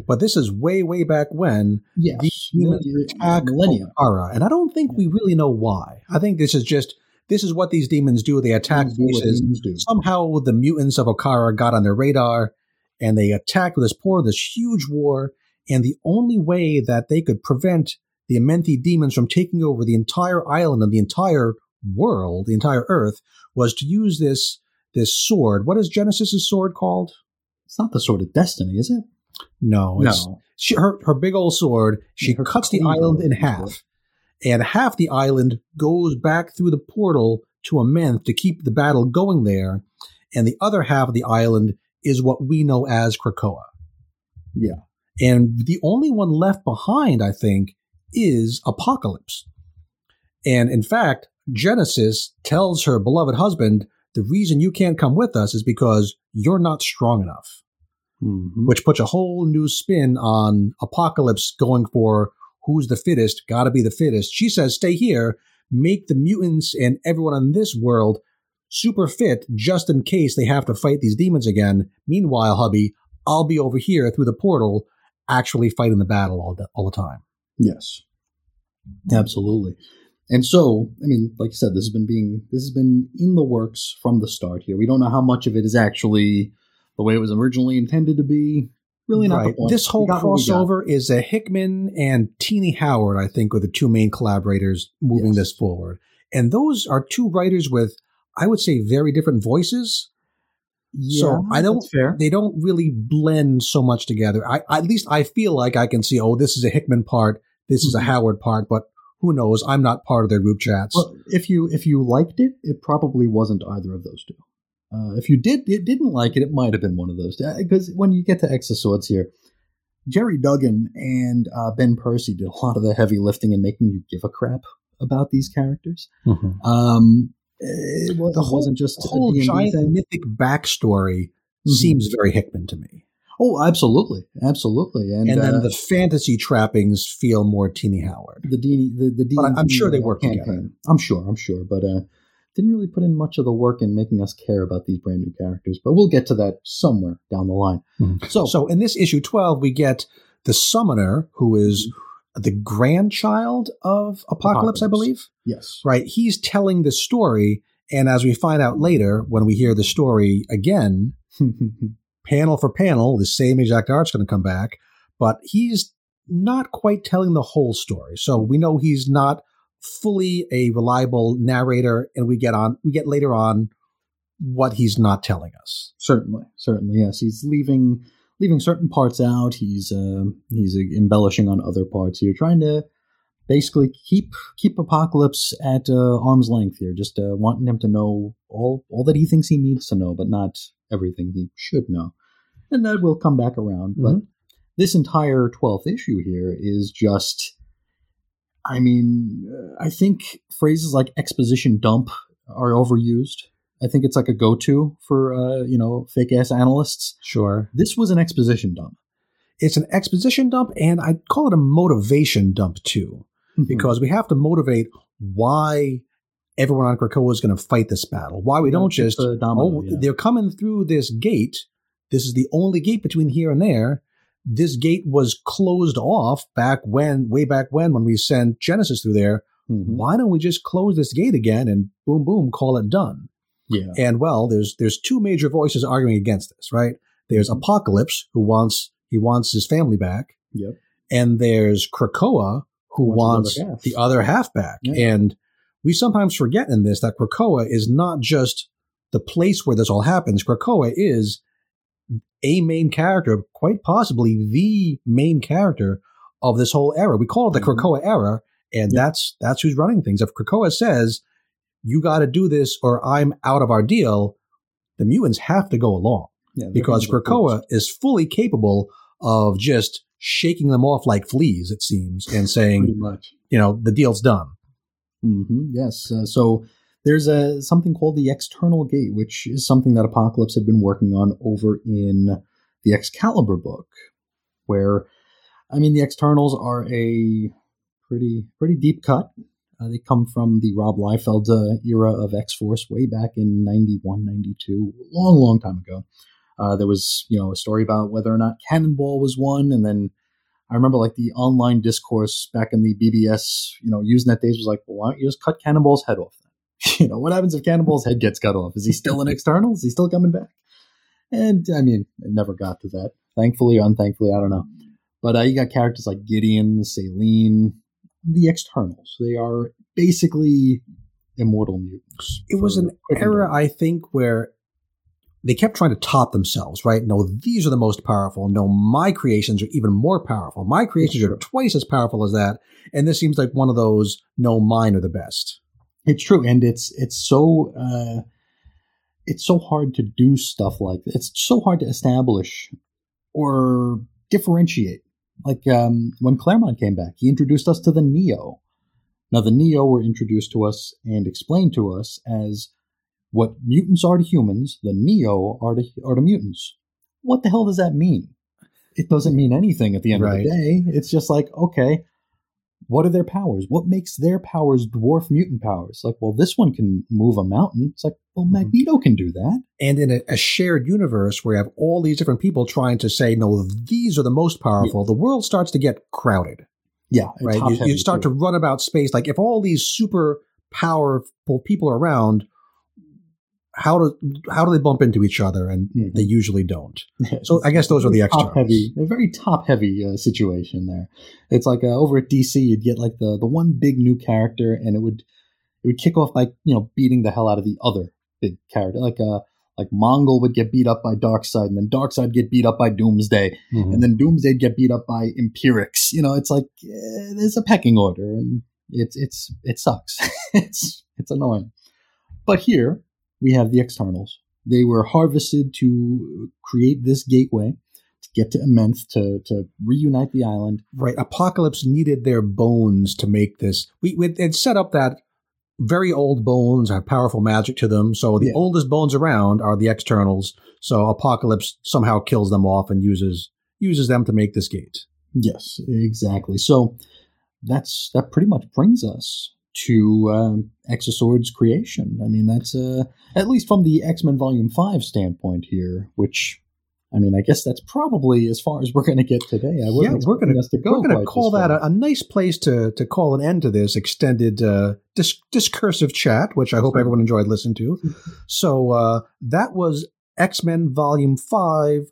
But this is way, way back when yes, The humans attack millennia. Okkara, and I don't think we really know why. I think this is just this is what these demons do. They attack Do what bases. demons do. Somehow the mutants of Okkara got on their radar, and they attacked with this poor, this huge war. And the only way that they could prevent the Amenthi demons from taking over the entire island and the entire world, the entire Earth, was to use this this sword. What is Genesis's sword called? It's not the sword of destiny, is it? No, it's she, her her big old sword. She Yeah, cuts the island in half, and half the island goes back through the portal to Amenth to keep the battle going there, and the other half of the island is what we know as Krakoa. Yeah. and the only one left behind, I think, is Apocalypse. And in fact, Genesis tells her beloved husband, "The reason you can't come with us is because you're not strong enough." Mhm. which puts a whole new spin on Apocalypse going for who's the fittest, gotta be the fittest. She says, stay here, make the mutants and everyone on this world super fit just in case they have to fight these demons again. Meanwhile, hubby, I'll be over here through the portal actually fighting the battle all the, all the time. Yes, absolutely. And so, I mean, like you said, this has been being this has been in the works from the start. Here, we don't know how much of it is actually the way it was originally intended to be. Really, not the Right. point. This whole We got what we got. crossover is a Hickman and Tini Howard, I think, are the two main collaborators moving Yes. this forward. And those are two writers with, I would say, very different voices. so I don't that's fair. they don't really blend so much together. I at least I feel like I can see, oh, this is a Hickman part, this is a Mhm. Howard part, but who knows? I'm not part of their group chats. Well, if you if you liked it, it probably wasn't either of those two. Uh, if you did it didn't like it, it might have been one of those. Because when you get to X of Swords here, Gerry Duggan and uh, Ben Percy did a lot of the heavy lifting and making you give a crap about these characters. Mhm. Um, it, wa- the it whole, wasn't just the a whole D&D giant thing. mythic backstory Mhm. seems very Hickman to me. Oh, absolutely, absolutely, and, And, then uh, the fantasy trappings feel more Tini Howard. the D the the D. But I'm sure they work campaign. together. I'm sure, I'm sure, but uh, didn't really put in much of the work in making us care about these brand new characters. But we'll get to that somewhere down the line. Mhm. So, So in this issue 12, we get the summoner, who is the grandchild of Apocalypse, I believe. yes, Right? He's telling the story. And as we find out later, when we hear the story again, panel for panel, the same exact art's going to come back, but he's not quite telling the whole story. So we know he's not fully a reliable narrator, and we get on we get later on what he's not telling us. certainly, certainly, yes. He's leaving leaving certain parts out. He's um he's embellishing on other parts here, trying to basically keep keep Apocalypse at uh, arm's length here, just uh, wanting him to know all all that he thinks he needs to know, but not everything he should know. And that will come back around. But this entire twelfth issue here is just. I mean, uh, I think phrases like exposition dump are overused. I think it's like a go-to for uh, you know fake ass analysts. Sure. This was an exposition dump It's an exposition dump, and I'd call it a motivation dump too. because we have to motivate why everyone on Krakoa is going to fight this battle. Why we Yeah, don't just, domino, oh, yeah. they're coming through this gate. This is the only gate between here and there. This gate was closed off back when, way back when, when we sent Genesis through there. Mhm. Why don't we just close this gate again and boom, boom, call it done? yeah, And well, there's there's two major voices arguing against this, right? There's Mm-hmm. Apocalypse, who wants he wants his family back, yep, and there's Krakoa who Wants wants, the other half. the other half back. Yeah. And we sometimes forget in this that Krakoa is not just the place where this all happens. Krakoa is a main character, quite possibly the main character of this whole era. We call it the Mhm. Krakoa era, and Yeah. that's that's who's running things. If Krakoa says you got to do this or I'm out of our deal, the mutants have to go along yeah. because Krakoa is fully capable of just shaking them off like fleas, it seems, and saying, you know, the deal's done. hmm Yes. Uh, so there's a something called the External Gate, which is something that Apocalypse had been working on over in the Excalibur book, where, I mean, the Externals are a pretty pretty deep cut. Uh, they come from the Rob Liefeld uh, era of X Force way back in 91, 92, long, long time ago. Uh, there was, you know, a story about whether or not Cannonball was one, and then I remember like the online discourse back in the BBS, you know, Usenet days was like, well, why don't you just cut Cannonball's head off? You know, what happens if Cannonball's head gets cut off? Is he still an external? Is he still coming back? And I mean, it never got to that. Thankfully or unthankfully, I don't know. But uh, you got characters like Gideon, Selene, the externals. They are basically immortal mutants. It was an era. I think, where they kept trying to top themselves, right? No, these are the most powerful. No, my creations are even more powerful. My creations are twice as powerful as that. And this seems like one of those, no, mine are the best. It's true, and it's it's so uh, it's so hard to do stuff like that. It's so hard to establish or differentiate. Like um, when Claremont came back, he introduced us to the Neo. Now the Neo were introduced to us and explained to us as what mutants are to humans. The Neo are to are to mutants. What the hell does that mean? It doesn't mean anything at the end Right. of the day. It's just like okay, what are their powers? What makes their powers dwarf mutant powers? Like, well, this one can move a mountain. It's like, well, Mhm. Magneto can do that. And in a, a shared universe where you have all these different people trying to say, no, these are the most powerful, the world starts to get crowded, Yeah, right? You, you start too. to run about space. Like if all these super powerful people are around, how do how do they bump into each other? And Mhm. they usually don't. So I guess those are the extras. top heavy, a very top heavy uh, situation there. It's like uh, over at DC, you'd get like the the one big new character, and it would it would kick off by you know beating the hell out of the other big character. Like uh like Mongul would get beat up by Darkseid, and then Darkseid get beat up by Doomsday, Mhm. and then Doomsday get beat up by Imperiex. You know, it's like eh, there's a pecking order, and it's it's it sucks. it's it's annoying. But here we have the externals. They were harvested to create this gateway to get to Amenth to to reunite the island. Right. Apocalypse needed their bones to make this. We, we it set up that very old bones have powerful magic to them. So the Yeah. oldest bones around are the externals. So Apocalypse somehow kills them off and uses uses them to make this gate. Yes, exactly. So that's that pretty much brings us to um, X of Swords creation. I mean, that's uh, at least from the X Men Volume Five standpoint here, which. I mean, I guess that's probably as far as we're going to get today. I Yeah, we're us to go. We're going to call that a, a nice place to to call an end to this extended uh, dis- discursive chat, which I hope everyone enjoyed listening to. So uh, that was X Men Volume Five,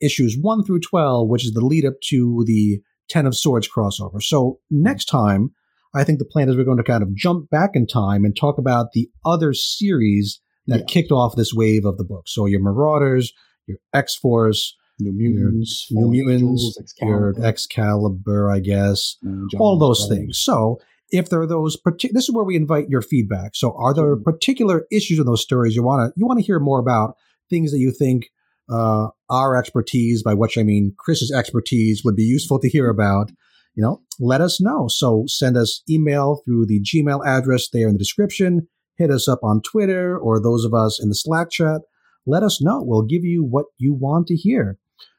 issues one through twelve, which is the lead up to the Ten of Swords crossover. So next time, I think the plan is we're going to kind of jump back in time and talk about the other series that Yeah. kicked off this wave of the book. So your Marauders, your X Force, New Mutants, New Mutants, your Excalibur, I guess all those Brothers. things. So, if there are those, partic- this is where we invite your feedback. So, are there Mhm. particular issues in those stories you want to you want to hear more about? Things that you think uh, our expertise, by which I mean Chris's expertise, would be useful to hear about. You know, let us know. So, send us email through the Gmail address there in the description. Hit us up on Twitter or those of us in the Slack chat. Let us know. We'll give you what you want to hear.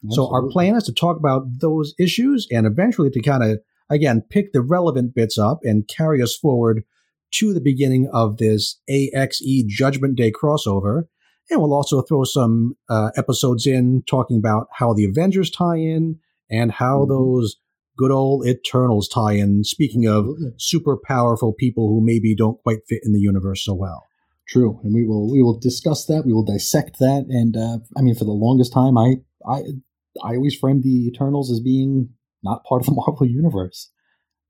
So our plan is to talk about those issues and eventually to kind of again pick the relevant bits up and carry us forward to the beginning of this AXE Judgment Day crossover. And we'll also throw some uh, episodes in talking about how the Avengers tie in and how Mhm. those good old Eternals tie in. Speaking of Absolutely. super powerful people who maybe don't quite fit in the universe so well. True, and we will we will discuss that. We will dissect that, and uh, I mean, for the longest time, I I I always framed the Eternals as being not part of the Marvel universe.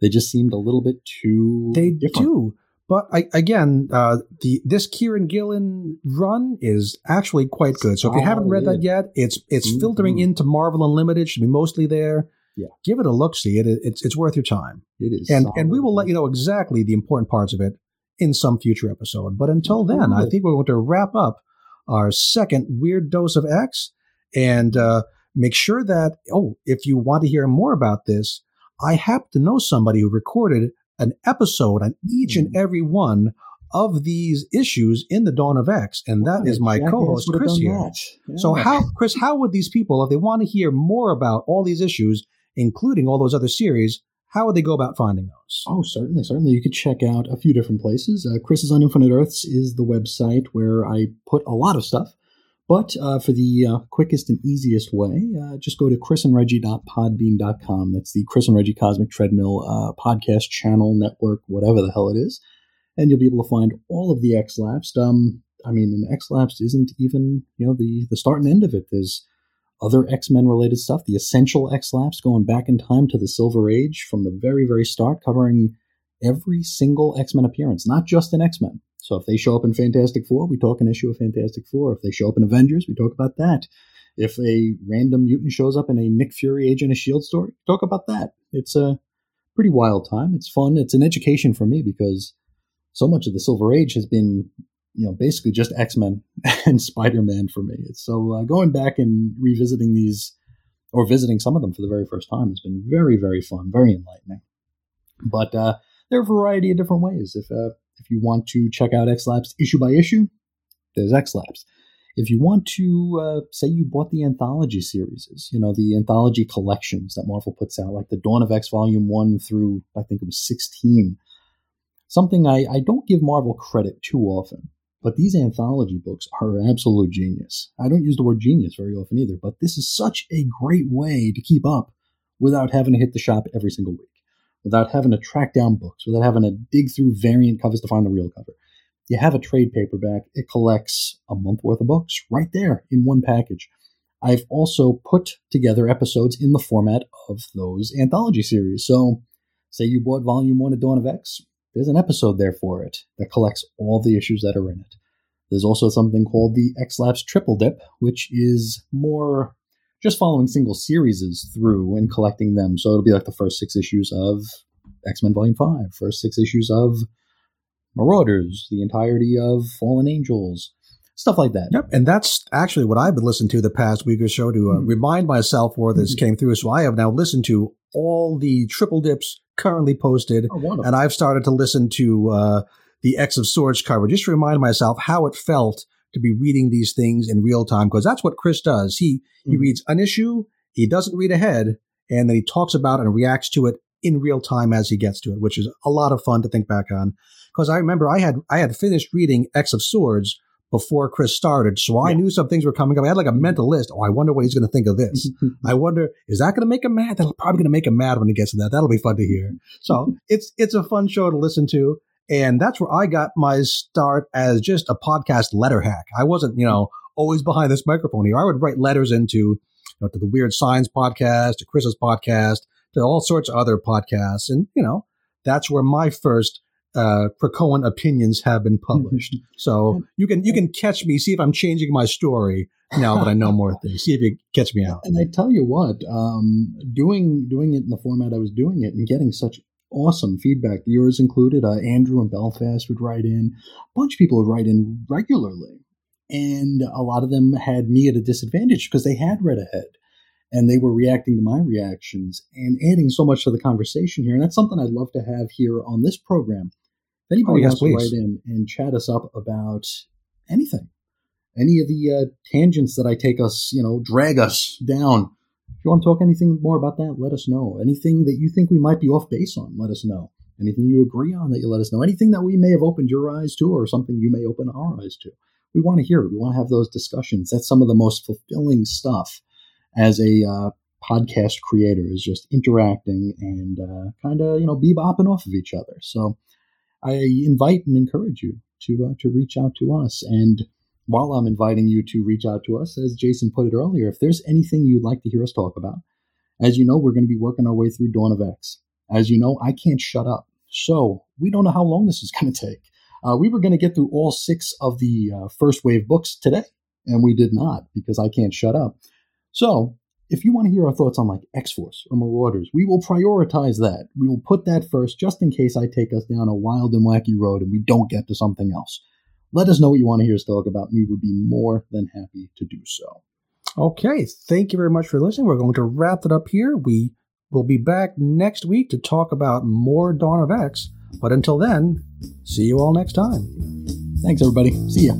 They just seemed a little bit too. They different. do. But I, again, uh, the this Kieron Gillen run is actually quite good. So if you haven't read that yet, it's it's Mhm. filtering into Marvel Unlimited. Should be mostly there. Yeah. give it a look. See it. It's it's worth your time. It is, And and we will let you know exactly the important parts of it in some future episode. But until then, I think we're going to wrap up our second weird dose of X. And uh, make sure that, oh, if you want to hear more about this, I happen to know somebody who recorded an episode on each and every one of these issues in the Dawn of X, and that is my co-host Chris here. that. So how, Chris, how would these people, if they want to hear more about all these issues, including all those other series, how would they go about finding those? Oh, certainly, certainly. You could check out a few different places. Uh, Chris's on Infinite Earths is the website where I put a lot of stuff. But uh, for the uh, quickest and easiest way, uh, just go to chrisandreggie.podbean.com. That's the Chris and Reggie Cosmic Treadmill uh, podcast channel, network, whatever the hell it is. And you'll be able to find all of the X Lapsed. Um, I mean, an X Lapsed isn't even, you know, the, the start and end of it. There's other X Men related stuff, the essential X Lapse going back in time to the Silver Age from the very, very start, covering every single X Men appearance, not just in X Men. So if they show up in Fantastic Four, we talk an issue of Fantastic Four. If they show up in Avengers, we talk about that. If a random mutant shows up in a Nick Fury Agent of Shield story, talk about that. It's a pretty wild time. It's fun. It's an education for me because so much of the Silver Age has been, you know, basically just X Men and Spider Man for me. So uh, going back and revisiting these or visiting some of them for the very first time has been very, very fun, very enlightening. But uh, there are a variety of different ways. If uh, if you want to check out X Lapsed issue by issue, there's X Lapsed. If you want to uh, say you bought the anthology series, you know the anthology collections that Marvel puts out, like the Dawn of X Volume One through I think it was sixteen, something I, I don't give Marvel credit too often. But these anthology books are absolute genius. I don't use the word genius very often either, but this is such a great way to keep up without having to hit the shop every single week, without having to track down books, without having to dig through variant covers to find the real cover. You have a trade paperback, it collects a month worth of books right there in one package. I've also put together episodes in the format of those anthology series. So, say you bought volume one of Dawn of X, there's an episode there for it that collects all the issues that are in it. There's also something called the X Lapsed Triple Dip, which is more just following single series through and collecting them. So it'll be like the first six issues of X Men Volume 5, first six issues of Marauders, the entirety of Fallen Angels, stuff like that. Yep, and that's actually what I've been listening to the past week or so to uh, Mhm. remind myself where this came through. So I have now listened to all the triple dips currently posted, Oh, and I've started to listen to uh, the X of Swords cover just to remind myself how it felt to be reading these things in real time because that's what Chris does. He he Mhm. reads an issue, he doesn't read ahead, and then he talks about and reacts to it in real time as he gets to it, which is a lot of fun to think back on. Because I remember I had I had finished reading X of Swords before Chris started, so I Yeah. knew some things were coming up. I had like a mental list. Oh, I wonder what he's going to think of this. I wonder is that going to make him mad? That'll probably going to make him mad when he gets to that. That'll be fun to hear. So it's it's a fun show to listen to, and that's where I got my start as just a podcast letter hack. I wasn't you know always behind this microphone here. I would write letters into you know, to the Weird Science podcast, to Chris's podcast, to all sorts of other podcasts, and you know that's where my first uh, Krakoan opinions have been published. So you can you can catch me, see if I'm changing my story now that I know more things. See if you catch me out. And I tell you what, um, doing doing it in the format I was doing it and getting such awesome feedback, yours included. Uh, Andrew in Belfast would write in. A bunch of people would write in regularly, and a lot of them had me at a disadvantage because they had read ahead and they were reacting to my reactions and adding so much to the conversation here. And that's something I'd love to have here on this program. Anybody Oh, yes, wants to write in and chat us up about anything, any of the uh, tangents that I take us, you know, drag us down. If you want to talk anything more about that, let us know. Anything that you think we might be off base on, let us know. Anything you agree on that you let us know. Anything that we may have opened your eyes to or something you may open our eyes to. We want to hear it. We want to have those discussions. That's some of the most fulfilling stuff as a uh, podcast creator is just interacting and uh, kind of, you know, bebopping off of each other. So I invite and encourage you to uh, to reach out to us. And while I'm inviting you to reach out to us, as Jason put it earlier, if there's anything you'd like to hear us talk about, as you know, we're going to be working our way through Dawn of X. As you know, I can't shut up. So we don't know how long this is going to take. Uh, we were going to get through all six of the uh, first wave books today, and we did not because I can't shut up. So if you want to hear our thoughts on like X Force or Marauders, we will prioritize that. We will put that first just in case I take us down a wild and wacky road and we don't get to something else. Let us know what you want to hear us talk about, and we would be more than happy to do so. Okay, thank you very much for listening. We're going to wrap it up here. We will be back next week to talk about more Dawn of X. But until then, see you all next time. Thanks, everybody. See ya.